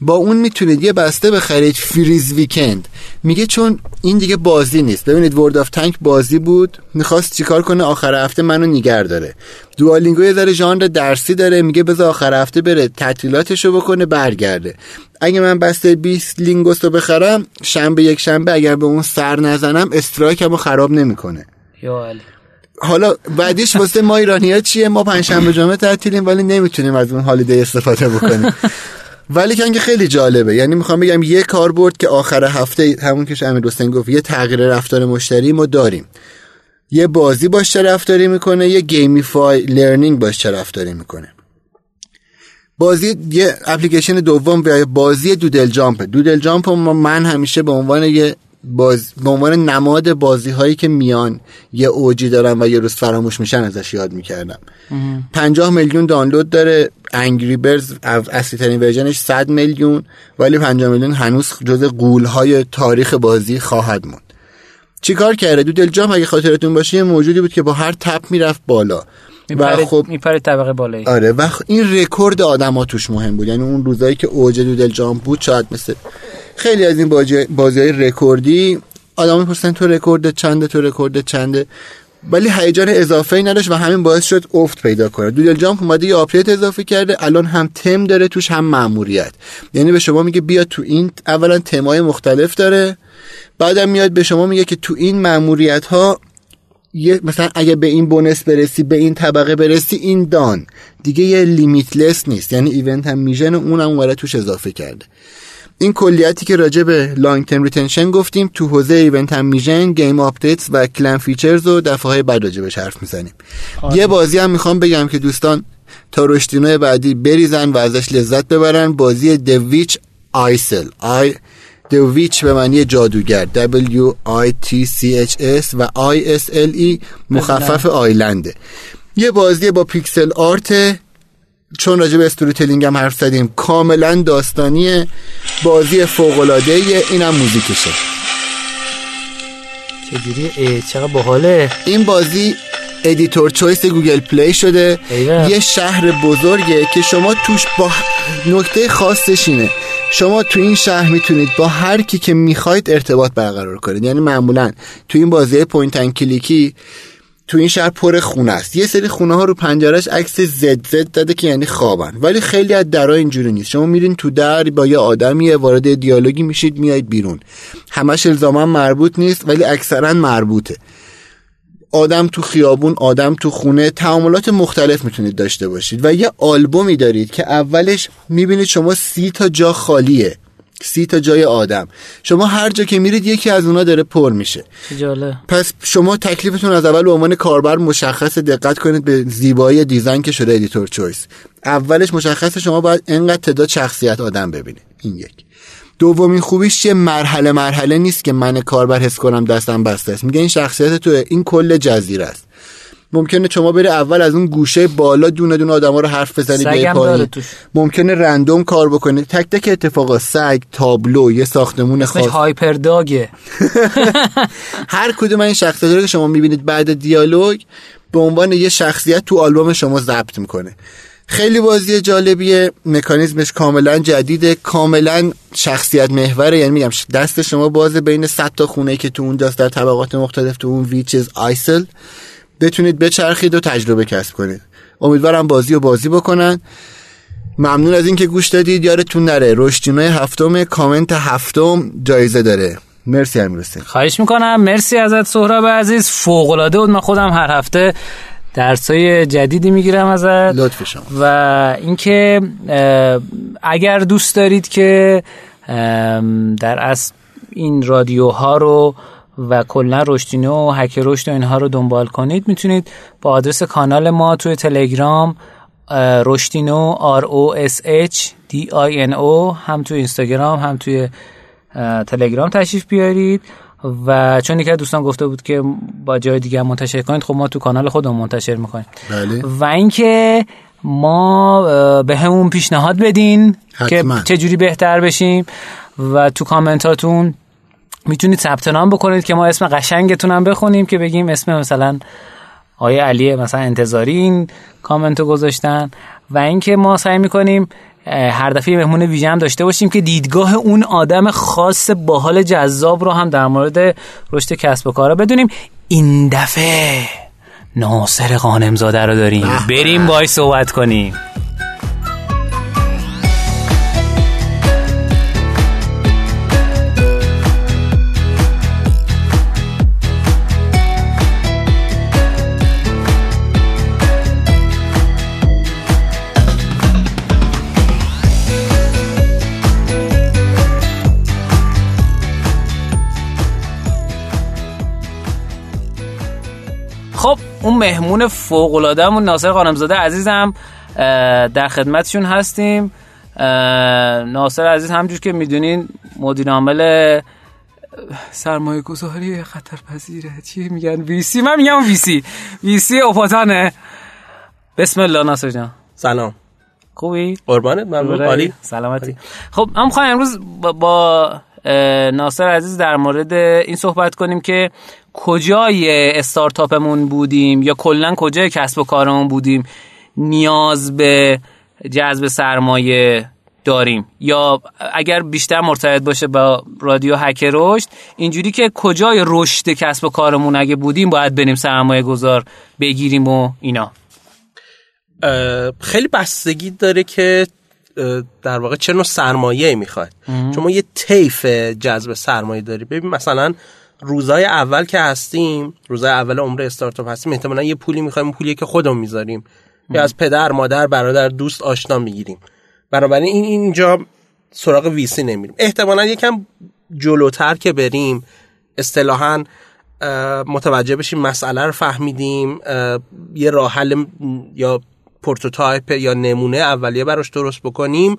با اون می‌تونید یه بسته بخرید freeze weekend. میگه چون این دیگه بازی نیست. ببینید World of Tanks بازی بود. می‌خواست چیکار کنه؟ آخر هفته منو نیگر داره. Duolingo یه ذره ژانر درسی داره. میگه بذار آخر هفته بره تعطیلاتشو بکنه برگرده. اگه من بسته 20 lingots رو بخرم شنبه یک شنبه اگر به اون سر نزنم streak مو خراب نمی‌کنه. یا حالا بعدیش واسه ما ایرانی ها چیه؟ ما پنجشنبه جمعه تعطیلیم ولی نمی‌تونیم از اون holiday استفاده بکنیم. (laughs) ولی که خیلی جالبه. یعنی می‌خوام بگم یه کاربرد که آخر هفته همون که امیر حسین گفت یه تغییر رفتار مشتری ما داریم. یه بازی باش چه رفتاری می‌کنه یه gamified learning باش چه رفتاری می‌کنه. بازی یه اپلیکیشن دوم بازی Doodle Jump. Doodle Jump من همیشه به عنوان یه باز به عنوان نماد بازی هایی که میان یه اوجی دارن و یه روز فراموش میشن ازش یاد می‌کردم. 50 میلیون دانلود داره. Angry Birds اصلی ترین version ش 100 میلیون ولی 50 میلیون هنوز جز غول های تاریخ بازی خواهد موند. چیکار کرده؟ Doodle Jump اگه خاطرتون باشه یه موجودی بود که با هر tap می‌رفت بالا. و خب میپره طبقه بالایی. آره و این رکورد آدما توش مهم بود. یعنی اون روزایی که اوج Doodle Jump بود شاید مثل خیلی از این بازی, بازی های رکوردی آدم می‌پرسن تو رکورد چنده تو رکورد چنده. ولی هیجان اضافه ای نداشت و همین باعث شد افت پیدا کنه. Doodle Jump اومده یه update اضافه کرده الان هم تم داره توش هم ماموریت یعنی به شما میگه بیا تو این اولا تمای مختلف داره بعدم میاد به شما میگه که تو این ماموریت ها یه مثلا اگه به این bonus برسی به این طبقه برسی این done. دیگه یه limitless نیست. یعنی event هم mission اونم وارد توش اضافه کرده. این کلیتی که راجع به long term retention گفتیم تو حوزه event هم mission game updates و کلا features و دفعه های بعد راجع بهش حرف می‌زنیم. یه بازی هم می‌خوام بگم که دوستان تا رشدینای بعدی بریزن و ازش لذت ببرن بازی The Witch's Isle ای The Witch به معنی جادوگر. W I T C H S و I S L E مخفف island ه یه بازی با pixel art چون راجع به storytelling هم حرف زدیم کاملا داستانی بازی فوق العاده اینم موزیکشه. چجوری؟ چقدر باحاله. این بازی editor choice Google Play شده. ایوه. یه شهر بزرگه که شما توش با نکته خاصش اینه. شما تو این شهر می‌تونید با هر کی که می‌خواید ارتباط برقرار کنید. یعنی معمولا تو این بازی point and click ی تو این شهر پر خونه است. یه سری خونه ها رو پنجرش عکس Z Z داده که یعنی خوابن. ولی خیلی از درا اینجوری نیست. شما میرین تو در با یه آدمی وارد دیالوگی میشید میایید بیرون. همش الزاما مربوط نیست ولی اکثرا مربوطه. آدم تو خیابون آدم تو خونه تعاملات مختلف می‌تونید داشته باشید و یه آلبومی دارید که اولش می‌بینید شما سی تا جا خالیه سی تا جای آدم. شما هر جا که میرید یکی از اونا داره پر میشه. جالبه پس شما تکلیفتون از اول به عنوان کاربر مشخص دقت کنید به زیبایی design که شده editor choice اولش مشخصه شما باید انقدر تعداد شخصیت آدم ببینید. این یک. دومین خوبیش چیه مرحله مرحله نیست که من کاربر حس کنم دستم بسته است. میگه این شخصیت تو این کل جزیره است. ممکنه شما بری اول از اون گوشه بالا دونه دونه آدما رو حرف بزنی به پایین. ممکنه رندوم کار بکنه تک تک اتفاقا سگ تابلو یه ساختمون خاص. هایپر داگه (laughs) هر کدوم این شخصیت رو که شما می‌بینید بعد دیالوگ به عنوان یه شخصیت تو آلبوم شما ضبط می‌کنه. خیلی بازی جالبیه. مکانیزمش کاملا جدیده. کاملا شخصیت محوره. یعنی میگم دست شما بازه بین 100 تا خونه که تو اون دست در طبقات مختلف تو اون ویچز آیسل. بتونید بچرخید و تجربه کسب کنید. امیدوارم بازی و بازی بکنن. ممنون از اینکه گوش دادید. یادتون نره رشدینای هفتم کامنت هفتم جایزه داره. مرسی امیر خواهش می‌کنم. مرسی ازت سهراب عزیز. فوق العاده بود. من خودم هر هفته درسای جدیدی می‌گیرم ازت. لطف شما. و اینکه اگر دوست دارید که در اصل این رادیوها رو و کلا رشدینو و هک رشد و اینها رو دنبال کنید می‌تونید با آدرس کانال ما توی تلگرام رشدینو R O S H D I N O هم توی اینستاگرام هم توی تلگرام تشریف بیارید. و چون یکی دوستان گفته بود که با جای دیگه منتشر کنید خب ما تو کانال خودمون منتشر می‌کنیم بله. و اینکه ما به همون پیشنهاد بدین حتما. که چجوری بهتر بشیم و تو کامنتاتون می‌تونید ثبت نام بکنید که ما اسم قشنگتون هم بخونیم که بگیم اسم مثلا آیه علیه مثلا انتظاری این کامنتو گذاشتن و اینکه ما سعی می‌کنیم هر دفعه مهمون ویژه هم داشته باشیم که دیدگاه اون آدم خاص باحال جذاب رو هم در مورد رشد کسب و کارا بدونیم. این دفعه ناصر قانمزاده رو داریم. بریم باش صحبت کنیم. خب اون مهمون فوق العاده ناصر خانمزاده عزیزم در خدمتشون هستیم. ناصر عزیز همجور که می‌دونین مدیر عامل سرمایه گذاری خطر پذیره چی میگن؟ ویسی من میگم ویسی ویسی اوپاتانه. بسم الله ناصر جان. سلام. خوبی؟ قربانت ممنون عالی. سلامتی. خب من می‌خوایم امروز با ناصر عزیز در مورد این صحبت کنیم که کجای استارتاپمون بودیم یا کلا کجای کسب و کارمون بودیم نیاز به جذب سرمایه داریم؟ یا اگر بیشتر مرتبط باشه با رادیو هک رشد اینجوری که کجای رشد کسب و کارمون اگه بودیم باید بریم سرمایه گذار بگیریم و اینا؟ خیلی بستگی داره که در واقع چه نوع سرمایه می‌خواد چون ما یه طیف جذب سرمایه داری ببین مثلا روزای اول که هستیم روزای اول عمر استارتاپ هستیم احتمالا یه پولی می‌خوایم پولی که خودمون می‌ذاریم. یا از پدر مادر برادر دوست آشنا می‌گیریم. بنابراین این اینجا سراغ VC نمیریم. احتمالا یکم جلوتر که بریم اصطلاحا متوجه بشیم مسئله رو فهمیدیم یه راه حل یا prototype یا نمونه اولیه براش درست بکنیم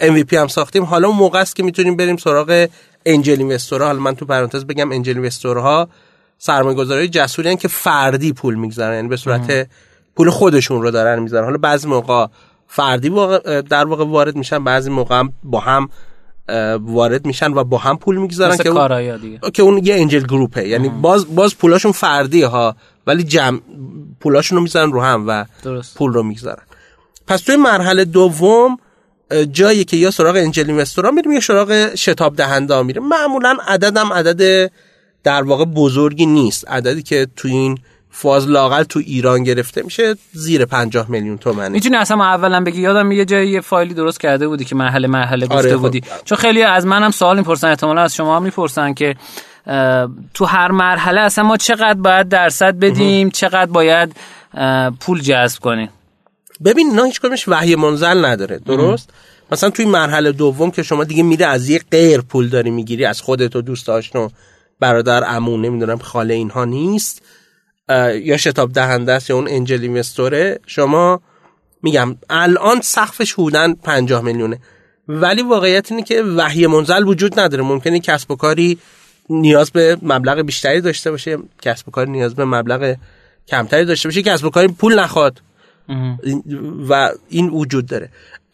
MVP هم ساختیم. حالا اون موقع است که می‌تونیم بریم سراغ انجل اینوستورها حالا من تو پرانتز بگم انجل اینوستورها سرمایه‌گذاری جسوری که فردی پول می‌گذارن یعنی به صورت پول خودشون رو دارن می‌ذارن حالا بعضی موقع فردی در واقع وارد میشن بعضی موقع هم با هم وارد میشن و با هم پول می‌گذارن که اون, که اون یه انجل گروپه. یعنی باز باز پولاشون فردی ها ولی جمع پولاشون رو می‌ذارن رو هم و درست. پول رو می‌گذارن. پس توی مرحله دوم جایی که یا سراغ انجل اینوستورا میریم یا سراغ شتاب دهنده میریم. معمولا عددم عدد در واقع بزرگی نیست. عددی که تو این فاز لاقل تو ایران گرفته میشه زیر 50 میلیون تومنه. می‌تونی اصلا اولا بگی یادم یه جایی یه فایلی درست کرده بودی که مرحله مرحله گفته آره خب. بودی. چون خیلی از منم سوال می‌پرسن احتمالا از شما هم می‌پرسن که تو هر مرحله اصلا ما چقدر باید درصد بدیم چقدر باید پول جذب کنیم. ببین اینا هیچ کدومش وحی منزل نداره درست؟ مثلا توی مرحله دوم که شما دیگه میره از یه غیر پول داری می‌گیری از خودت و دوست آشنا برادر عمو نمی‌دونم خاله اینها نیست یا شتاب دهنده است یا اون انجل اینوستوره شما میگم الان سقفش حدوداً 50 میلیونه. ولی واقعیت اینه که وحی منزل وجود نداره. ممکنه کسب و کاری نیاز به مبلغ بیشتری داشته باشه کسب و کاری نیاز به مبلغ کمتری داشته باشه کسب و کاری پول نخواد. و این وجود داره.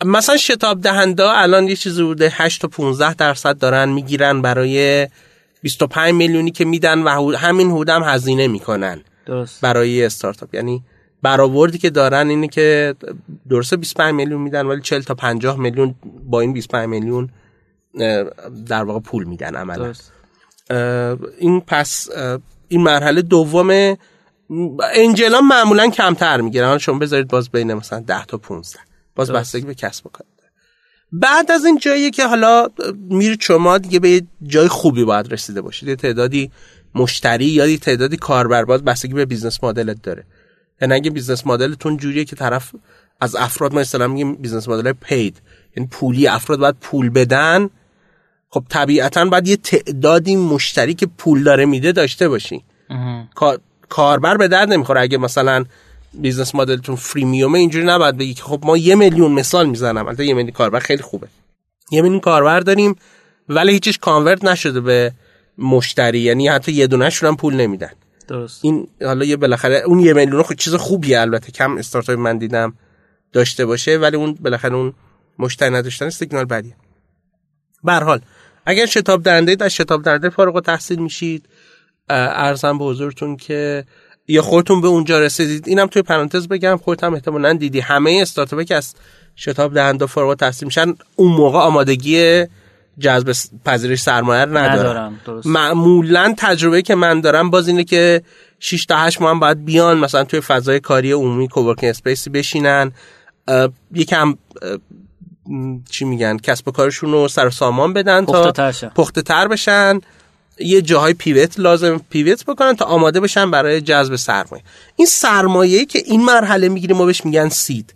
مثلا شتاب دهنده الان یه چیزی بوده 8 تا 15 درصد دارن می‌گیرن برای 25 میلیونی که میدن و همین هودم هزینه می‌کنن درست. برای استارتاپ. یعنی برآوردی که دارن اینه که درسته 25 میلیون میدن ولی 40 تا 50 میلیون با این 25 میلیون در واقع پول میدن عملا. این پس این مرحله دوم angel ا معمولا کمتر می‌گیرن حالا شما بذارید باز بین مثلا 10 تا 15 باز بستگی به کسب و کار بعد از این جایی که حالا میرید شما دیگه به جای خوبی باید رسیده باشید. یه تعدادی مشتری یا یه تعدادی کاربر باز بستگی به business model ت داره. یعنی اگه business model تون جوریه که طرف از افراد ما اصطلاحا میگیم business model paid یعنی پولی افراد باید پول بدن. خب طبیعتا باید یه تعدادی مشتری که پول داره میده داشته باشی کاربر به درد نمی‌خوره. اگه مثلا business model تون freemium ه اینجوری نباید بگی که خب ما یه میلیون مثال می‌زنم. البته یه میلیون کاربر خیلی خوبه. یه میلیون کاربر داریم ولی هیچیش convert نشده به مشتری. یعنی حتی یه دونهشون هم پول نمیدن. درست. این حالا یه بالاخره اون یه میلیون خود چیز خوبیه البته. کم استارتاپ من دیدم داشته باشه ولی اون بالاخره اون مشتری نداشتن سیگنال بدیه. به حال اگر شتاب دهنده در شتاب دهنده فارغ التحصیل میشید. ارزم به حضورتون که یا خودتون به اونجا رسیدید. اینم توی پرانتز بگم خودت هم احتمالاً دیدی. همه استارتاپی که از شتاب دهنده فارغ التحصیل میشن اون موقع آمادگی جذب پذیرش سرمایه رو ندارن. معمولا تجربه که من دارم باز اینه که 6 تا 8 ماه باید بیان مثلا توی فضای کاری عمومی کوورکینگ اسپیسی بشینن. یکم چی میگن کسب و کارشون رو سر سامان بدن تا پخته تر بشن. یه جاهای پیوت لازم پیوت بکنن تا آماده بشن برای جذب سرمایه. این سرمایه که این مرحله می‌گیریم ما بهش میگن سید.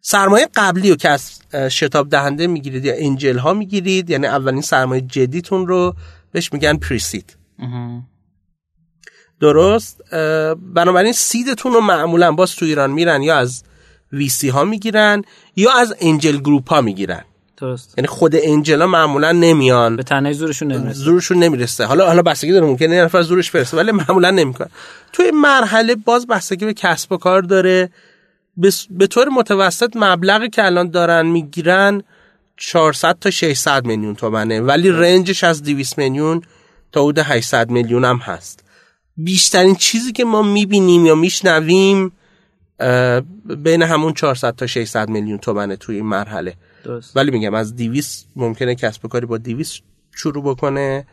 سرمایه قبلی رو که از شتاب دهنده می‌گیرید یا انجل ها می‌گیرید یعنی اولین سرمایه جدیتون رو بهش میگن پریسید. درست؟ بنابراین سیدتون رو معمولا باز تو ایران میرن یا از ویسی ها می‌گیرن یا از انجل گروپ ها می‌گیرن. درست. یعنی خود انجل ها معمولا نمیان. به تنهایی زورشون نمی‌رسه. زورشون نمی‌رسه. حالا حالا بستگی داره ممکنه یه نفر زورش برسه ولی معمولا نمی‌کنن توی مرحله باز بستگی به کسب و کار داره. به طور متوسط مبلغی که الان دارن می‌گیرن 400 تا 600 میلیون تومنه ولی رنجش از 200 میلیون تا حدود 800 میلیون هم هست. بیشترین چیزی که ما می‌بینیم یا میشنویم بین همون 400 تا 600 میلیون تومنه توی این مرحله. درست. ولی میگم از 200 ممکنه کسب و کاری با 200 شروع بکنه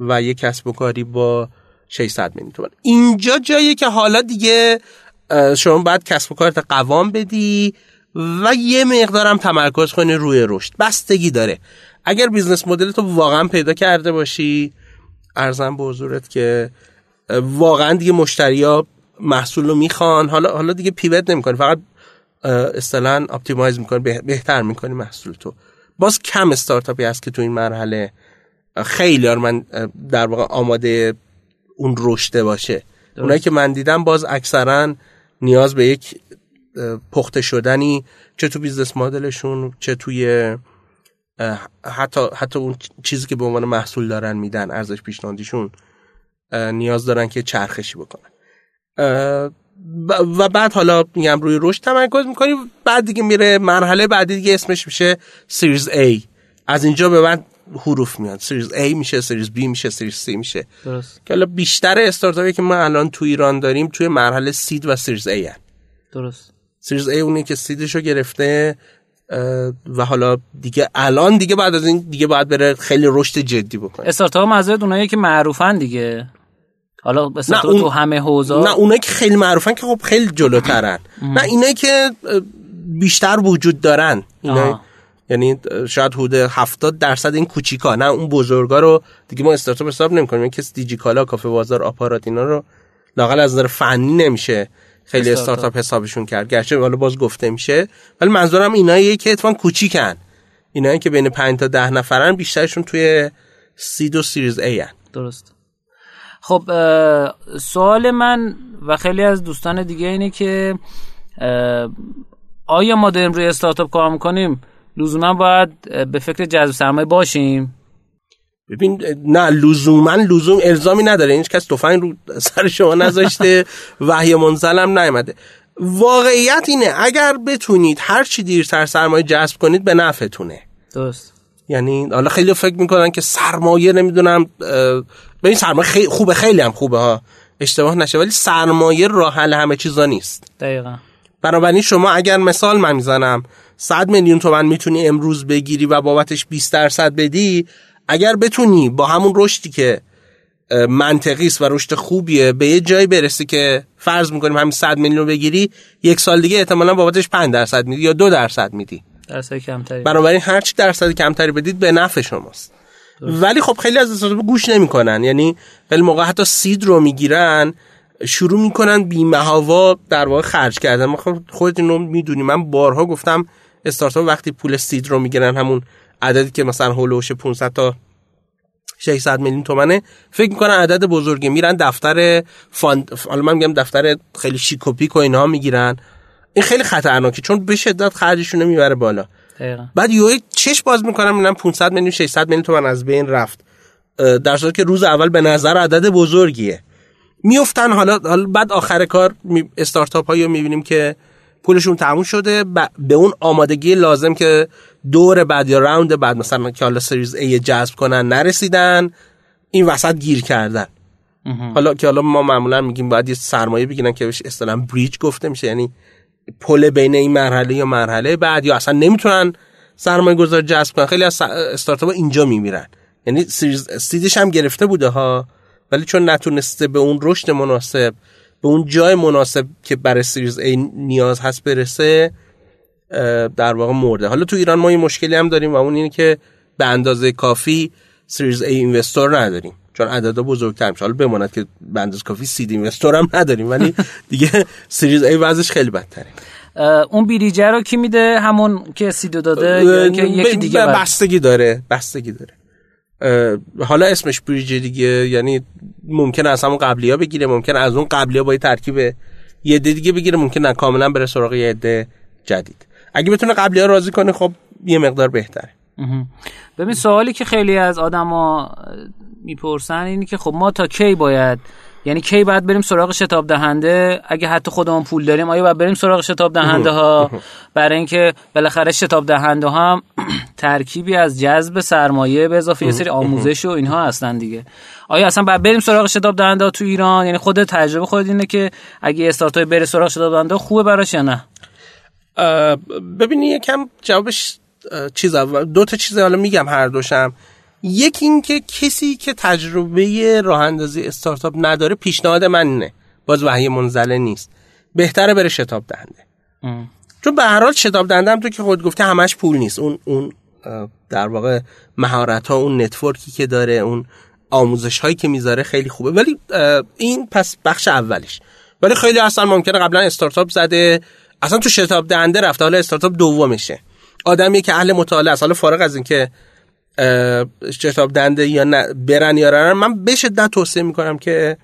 و یک کسب و کاری با 600 میلیون تومن. اینجا جاییه که حالا دیگه شما باید کسب و کارت قوام بدی و یه مقدارم تمرکز کنی روی رشد. بستگی داره. اگر business model تو واقعا پیدا کرده باشی عرضم به حضورت که واقعا دیگه مشتریا محصول رو می‌خوان. حالا حالا دیگه pivot نمی‌کنی. فقط اصطلاحا optimize می‌کنی بهتر می‌کنی محصول تو. باز کم استارتاپی هست که تو این مرحله خیلی من در واقع آماده اون رشده باشه. اونایی که من دیدم باز اکثرا نیاز به یک پخته شدنی چه تو business model شون چه توی حتی حتی اون چیزی که به عنوان محصول دارن میدن ارزش پیشنهادیشون نیاز دارن که چرخشی بکنن. و بعد حالا میگم روی رشد تمرکز می‌کنی بعد دیگه میره مرحله بعدی دیگه اسمش میشه series A. از اینجا به بعد حروف میاد. سریز A میشه سریز B میشه سریز C میشه. درست. که حالا بیشتر استارتاپی که ما الان تو ایران داریم توی مرحله سید و سریز A هن. درست. سریز A اونی که سیدشو گرفته و حالا دیگه الان دیگه بعد از این دیگه باید بره خیلی رشد جدی بکنه. استارتاپ منظورت اونایی که معروفن دیگه. حالا نه اون... تو همه حوزه نه اونایی که خیلی معروفن که خب خیلی جلوترن. نه اینایی که بیشتر وجود دارن. یعنی شاید حدود 70 درصد این کوچیکا. نه اون بزرگا رو دیگه ما استارتاپ حساب نمی‌کنیم. این کس دیجیکالا کافه بازار آپارات اینا رو لاقل از نظر فنی نمیشه خیلی استارتاپ. حسابشون کرد. گرچه حالا باز گفته میشه. ولی منظورم ایناییه که اتفاقا کوچیکن. اینایی که بین 5 تا 10 نفرن بیشترشون توی سید و سیریز ای هن. درست. خب سوال من و خیلی از دوستان دیگه اینه که آیا ما داریم روی استارتاپ کار می‌کنیم؟ لزوما باید به فکر جذب سرمایه باشیم. ببین نه لزوما لزوم الزامی نداره. هیچ کس تفنگ رو سر شما نذاشته (laughs) وحی منزلم نیامده. واقعیت اینه اگر بتونید هر چی دیرتر سرمایه جذب کنید به نفعتونه. درست. یعنی حالا خیلی فکر می‌کنن که سرمایه نمی‌دونم به این سرمایه خیلی خوبه خیلی هم خوبه ها. اشتباه نشه. ولی سرمایه راه حل همه چیزا نیست. دقیقا. بنابراین شما اگر مثال من می‌زنم 100 میلیون تومن می‌تونی امروز بگیری و بابتش 20 درصد بدی اگر بتونی با همون رشدی که منطقی است و رشد خوبیه به یه جایی برسی که فرض می‌کنیم همین 100 میلیون بگیری یک سال دیگه احتمالا بابتش 5 درصد میدی یا 2 درصد میدی. درصد کمتری. بنابراین هر چی درصد کمتری بدید به نفع شماست. ولی خب خیلی از استارتاپ گوش نمی‌کنن. یعنی خیلی موقع حتی seed رو می‌گیرن شروع می‌کنن بی‌محابا در واقع خرج کردن. خب خودتون رو می‌دونی من بارها گفتم استارتاپ وقتی پول seed رو می‌گیرن همون عددی که مثلا حول و حوش 500 تا 600 میلیون تومنه فکر می‌کنن عدد بزرگی میرن دفتر فاند حالا من میگم دفتر خیلی شیک و پیک و اینها می‌گیرن. این خیلی خطرناکه چون به شدت خرجشون می‌بره بالا. دقیقا. بعد یه چش باز می‌کنم می‌بینم 500 میلیون 600 میلیون تومن از بین رفت. در صورتی که روز اول به نظر عدد بزرگیه. میفتن حالا حالا بعد آخر کار استارتاپ هایی رو می‌بینیم که پولشون تموم شده. ب- به اون آمادگی لازم که دور بعد یا راوند بعد مثلا که حالا سریز ای جذب کنن نرسیدن این وسط گیر کردن. حالا که حالا ما معمولا میگیم باید یه سرمایه بگیرن که بهش اصطلاحا بریج گفته میشه. یعنی پل بین این مرحله یا مرحله بعد یا اصلا نمی‌تونن سرمایه گذار جذب کنن. خیلی از استارتاپ اینجا میمیرن. یعنی seed ش هم گرفته بوده ها ولی چون نتونسته به اون رشد مناسب به اون جای مناسب که برای series A نیاز هست برسه در واقع مرده. حالا تو ایران ما یه مشکلی هم داریم و اون اینه که به اندازه کافی series A investor نداریم. چون عددا بزرگتر میشه. حالا بماند که به اندازه کافی seed investor هم نداریم ولی (laughs) دیگه series A وضعش خیلی بدتره. اون بیریجه رو کی میده؟ همون که سیدو داده یا اینکه یکی دیگه بستگی داره بستگی داره. حالا اسمش بریج دیگه یعنی ممکنه از همون قبلی ها بگیره ممکنه از اون قبلی ها با یه ترکیب یه عده دیگه بگیره ممکنه کاملا بره سراغ یه عده جدید. اگه بتونه قبلی ها راضی کنه خب یه مقدار بهتره. ببین سوالی که خیلی از آدما می‌پرسن اینه که خب ما تا کی باید؟ یعنی کی باید بریم سراغ شتاب دهنده؟ اگه حتی خودمون پول داریم آیا باید بریم سراغ شتاب دهنده ها؟ برای اینکه بالاخره شتاب دهنده ها هم (clears throat) ترکیبی از جذب سرمایه به اضافه یه سری آموزش و اینها هستن دیگه. آیا اصلا باید بریم سراغ شتاب دهنده ها تو ایران؟ یعنی خود تجربه خود اینه که اگه استارتاپ بره سراغ شتاب دهنده خوبه براش یا نه؟ ببینی یکم جوابش چیز دو تا چیز حالا میگم هر دوشم. یکی این که کسی که تجربه راه اندازی استارتاپ نداره پیشنهاد من اینه. باز وحی منزل نیست. بهتره بره شتاب دهنده. ام. چون به هر حال شتاب دهنده هم تو که خود گفته همش پول نیست. اون اون در واقع مهارت ها اون network ی که داره اون آموزش هایی که می‌ذاره خیلی خوبه. ولی این پس بخش اولش ولی خیلی اصلا ممکنه قبلا استارتاپ زده. اصلا تو شتاب دهنده رفته حالا استارتاپ دومشه. آدمی که اهل مطالعه است. حالا فارغ از اینکه شتاب دهنده یا نه برن یا نرن من به شدت توصیه می‌کنم که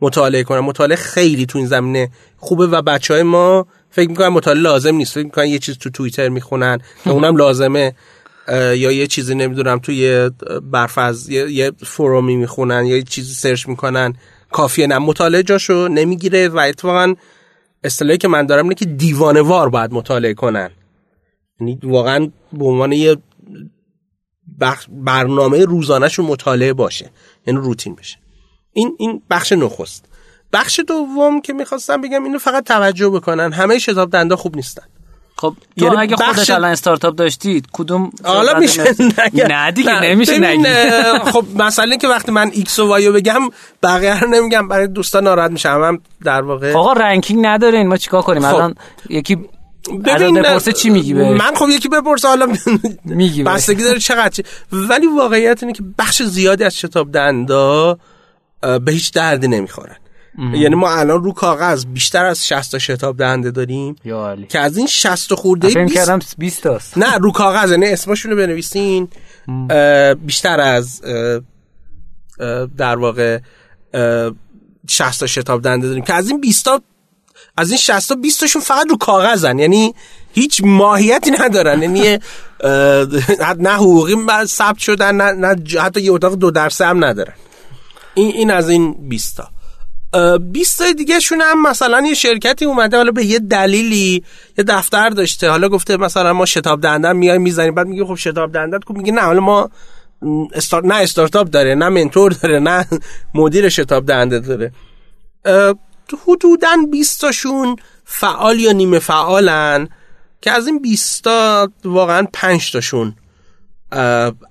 مطالعه کنم. مطالعه خیلی تو این زمینه خوبه و بچه های ما فکر می‌کنن مطالعه لازم نیست. فکر می‌کنن یه چیز تو توییتر می‌خونن که اونم لازمه یا یه چیزی نمی‌دونم توی برفز یه, یه فرومی می‌خونن یا یه چیزی سرچ می‌کنن. کافیه. نه مطالعه جاشو نمی‌گیره و اتفاقا اصطلاحی که من دارم اینه که دیوانه وار باید مطالعه کنن. یعنی واقعا به عنوان یه بخش برنامه روزانهشون مطالعه باشه. یعنی روتین بشه. این این بخش نخست. بخش دوم که می‌خواستم بگم اینو فقط توجه بکنن. همه شتاب دهنده خوب نیستن. خب تو یعنی اگه خودت بخش- الان استارتاپ داشتید کدوم حالا میشه نگه. نه دیگه نه، نمیشه اه، خب مثلا که وقتی من X و Y و بگم بقیه رو نمیگم برای دوستان ناراحت میشم. هم در واقع آقا ranking ندارین ما چیکار کنیم؟ خب. الان یکی عدد بپرسه چی میگی بهش؟ من خب یکی بپرسه حالا (laughs) میگی. بستگی داره چقدر چی. ولی واقعیت اینه که بخش زیادی از شتاب دندا به هیچ دردی نمی‌خورن. یعنی ما الان رو کاغذ بیشتر از 60 تا شتاب دهنده داریم یا عالی که از این 60 خورده فکر 20 کردم 20 تاست. نه رو کاغذ یعنی اسمشون رو بنویسین. بیشتر از در واقع اه، 60 تا شتاب دنده داریم. که از این 20 تا از این 60 تا 20 تاشون فقط رو کاغذن. یعنی هیچ ماهیتی ندارن. یعنی نه حقوقی ثبت شدن نه, نه حتی یه اتاق دو درسه هم ندارن. این این از این 20 تا اه، 20 تا دیگه شون هم مثلا یه شرکتی اومده حالا به یه دلیلی یه دفتر داشته. حالا گفته مثلا ما شتاب دهنده میایم می‌زنیم بعد میگه خب شتاب دهنده کو میگه نه حالا ما استار... نه استارتاپ داره نه منتور داره نه مدیر شتاب دهنده داره. حدودا 20 تاشون فعال یا نیمه فعالن که از این 20 تا واقعا 5 تاشون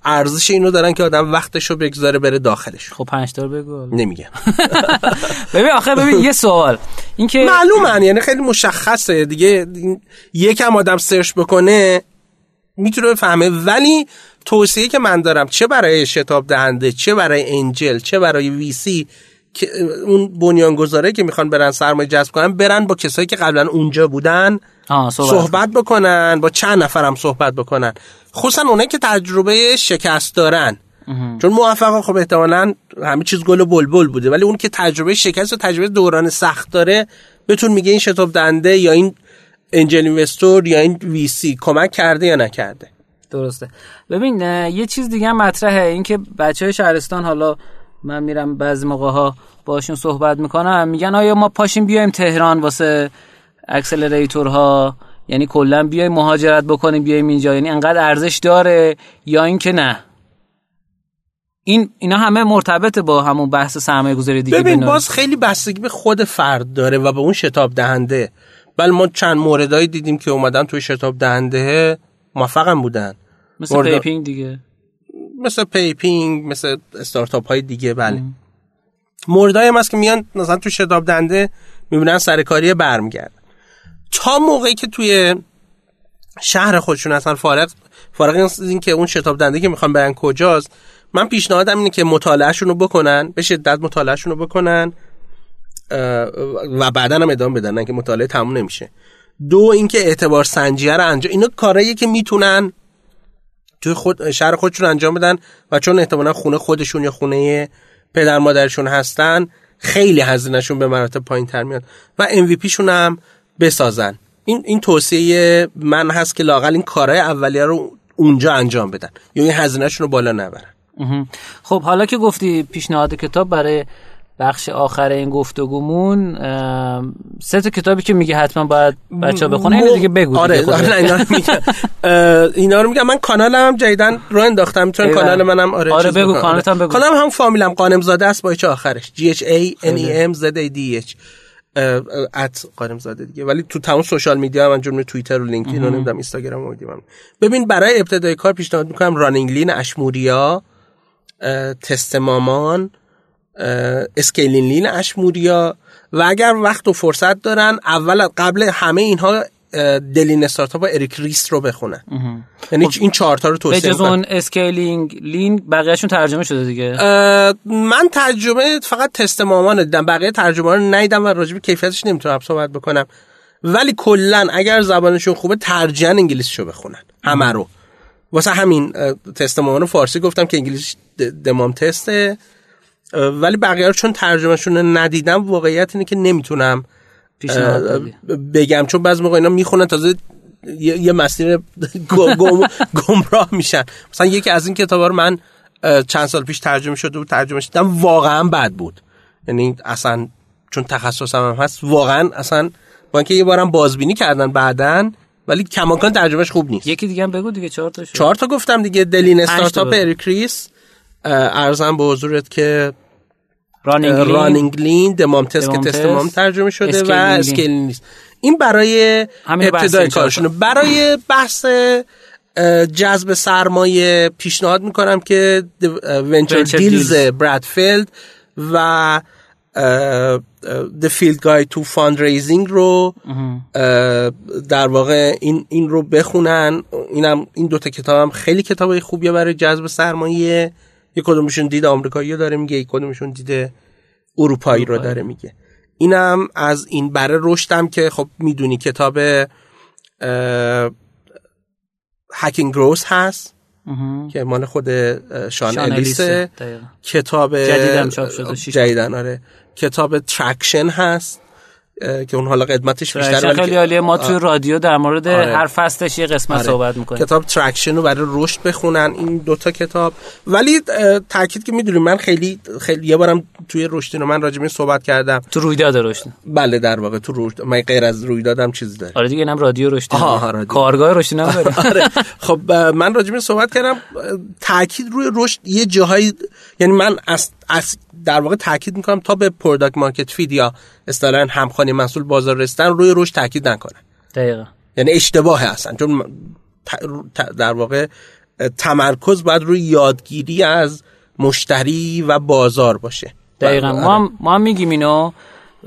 ارزش اینو دارن که آدم وقتشو بگذاره بره داخلش. خب پنج تا رو بگو. نمیگم. (laughs) ببین آخه ببین یه سوال. اینکه معلومن یعنی خیلی مشخصه. دیگه این- یکم آدم سرچ بکنه می‌تونه بفهمه. ولی توصیه که من دارم چه برای شتاب دهنده چه برای انجل چه برای ویسی که اون بنیانگذاره که می‌خوان برن سرمایه جذب کنن برن با کسایی که قبلا اونجا بودن صحبت, صحبت بکنن با چند نفرم صحبت بکنن. خصوصا اونایی که تجربه شکست دارن. چون موفق خب احتمالا همه چیز گل و بلبل بوده. ولی اون که تجربه شکست و تجربه دوران سخت داره بتون میگه این شتاب دنده یا این انجل اینوستور یا این وی سی کمک کرده یا نکرده. درسته. ببین یه چیز دیگه هم مطرحه. اینکه بچه های شهرستان حالا من میرم بعضی موقع ها باشون صحبت می‌کنم. میگن آیا ما پاشیم بیایم تهران واسه اکسلراتور ها یعنی کلا بیایم مهاجرت بکنیم بیایم اینجا. یعنی انقدر ارزش داره یا اینکه نه؟ این اینا همه مرتبط با همون بحث سرمایه گذاری دیگه ببین. باز خیلی بستگی به خود فرد داره و به اون شتاب دهنده. بل ما چند موردایی دیدیم که اومدن توی شتاب دهنده موفقم بودن. مثل مورد- دیگه. مثل پیپینگ مثل استارتاپ های دیگه بله. موردایی هم هست که میان مثلا تو شتاب دهنده می‌بینن سرکاری برمیگرد تا موقعی که توی شهر خودشون اصلا فارغ فارغ این که اون شتاب دهنده که می‌خوان برن کجاست من پیشنهادم اینه که مطالعهشون رو بکنن به شدت مطالعهشون رو بکنن و بعدا هم ادامه بدن که مطالعه تموم نمیشه. دو اینکه اعتبار سنجیه رو انجام اینا کارهاییه که می‌تونن توی خود شهر خودشون انجام بدن و چون احتمالا خونه خودشون یا خونه پدر مادرشون هستن خیلی هزینهشون به مراتب پایین تر میاد و MVP شون هم بسازن این این توصیه من هست که لاقل این کارهای اولیه رو اونجا انجام بدن یا این هزینهشون رو بالا نبرن. خب حالا که گفتی پیشنهاد کتاب برای بخش آخر این گفتگومون سه تا کتابی که میگه حتما باید بچه ها بخونه اینو دیگه بگو آره دیگه. آره، اینا رو میگم. اینا رو میگم. من کانالم هم جدیدن رو انداختم ایول. کانال منم آره آره، بگو، هم بگو. کانالم هم فامیلم قانم زاده است با چه آخرش؟ G H A N E M Z A D H. at قانم زاده دیگه. ولی تو تمام social media من جمله توییتر و لینکدین و نمی‌دونم اینستاگرام و میدیم ببین برای ابتدای کار پیشنهاد می‌کنم Running Lean اش موریا تست مامان Scaling Lean اش موریا و اگر وقت و فرصت دارن اول قبل همه اینها The Lean Startup و اریک ریس رو بخونن. یعنی این چهارتا رو توصیه می‌کنم اون Scaling Lean بقیهشون ترجمه شده دیگه؟ من ترجمه فقط تست مامان دیدم بقیه ترجمه رو ندیدم و راجب کیفیتش نمی‌تونم صحبت بکنم. ولی کلا اگر زبانشون خوبه ترجیحاً انگلیسیشو بخونن. همه رو. واسه همین تست مامان رو فارسی گفتم که انگلیس د- دمام تسته. ولی بقیه رو چون ترجمهشون ندیدم واقعیت اینه که نمی‌تونم. بگم چون بعض موقع اینا می‌خونن تازه یه, مسیر (laughs) گم- گم- گمراه میشن مثلا یکی از این کتابا رو من چند سال پیش ترجمه شده بود ترجمهش دیدم واقعا بد بود یعنی اصلا چون تخصصم هم هست واقعا اصلا با اینکه یه بارم بازبینی کردن بعدن ولی کماکان ترجمهش خوب نیست یکی دیگه هم بگو دیگه چهار تا شد. چهار تا گفتم دیگه The Lean Startup. اریک ریس عرضم به حضورت که Running Lean. The Mom Test که The Mom Test Test، Mom ترجمه شده و. Scaling نیست. این برای ابتدای کارشونه. برای بحث جذب سرمایه پیشنهاد می‌کنم که Venture Deals. برد فلد و The Field Guide to Fundraising رو در واقع این این رو بخونن. اینم این دوتا کتاب هم خیلی کتاب خوبیه برای جذب سرمایه. یک کدومشون دید آمریکایی رو داره میگه یک کدومشون دید اروپایی رو داره میگه. اینم از این بره رشدم که خب می‌دونی کتاب هکینگ گروس هست. که مال خود شان, شان الیسه. کتاب جدیدن آره. کتاب Traction هست. که اون حالا قدمتش ولی خیلی عالیه. ما توی رادیو در مورد آره. هر فصلش یه قسمت آره. صحبت می‌کنیم. کتاب Traction رو برای رشد بخونن این دوتا کتاب. ولی تاکید که می‌دونیم من خیلی خیلی یه بارم توی رشدین من راجع صحبت کردم. تو رویداد رشد بله در واقع تو رشد من غیر از رویدادم چیزی داره آره دیگه اینم رادیو رشد. کارگاه رشد هم داره. (laughs) آره. خب من راجع صحبت کردم. تاکید روی رشد یه جاهایی یعنی من از, از در واقع تاکید می‌کنم تا به product market fit یا اصطلاحا همخوانی محصول بازار رسیدن روی رشد تاکید نکنم دقیقا. یعنی اشتباهه اصلا. چون در واقع تمرکز باید روی یادگیری از مشتری و بازار باشه. دقیقا. بله. ما هم, ما هم میگیم اینو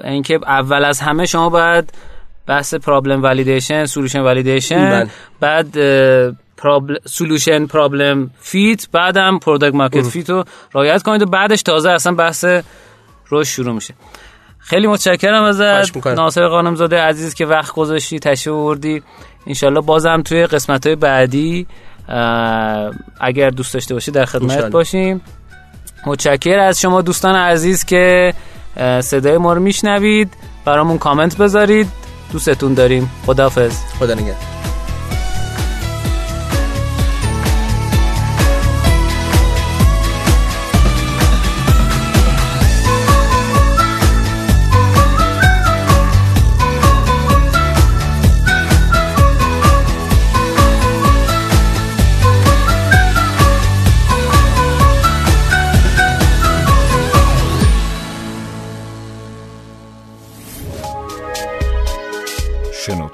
اینکه اول از همه شما باید بحث problem validation solution validation بله. بعد solution problem fit بعدم product market fit رو رعایت کنید و بعدش تازه اصلا بحث رشد شروع میشه. خیلی متشکرم ازت. ناصر قانمزاده عزیز که وقت گذاشتی تشریف آوردی. انشالله بازم توی قسمت های بعدی اگر دوست داشته باشی در خدمت انشالله. باشیم. متشکر از شما دوستان عزیز که صدای ما رو میشنوید. برامون کامنت بذارید. دوستتون داریم. خداحافظ. خدا نگهدار.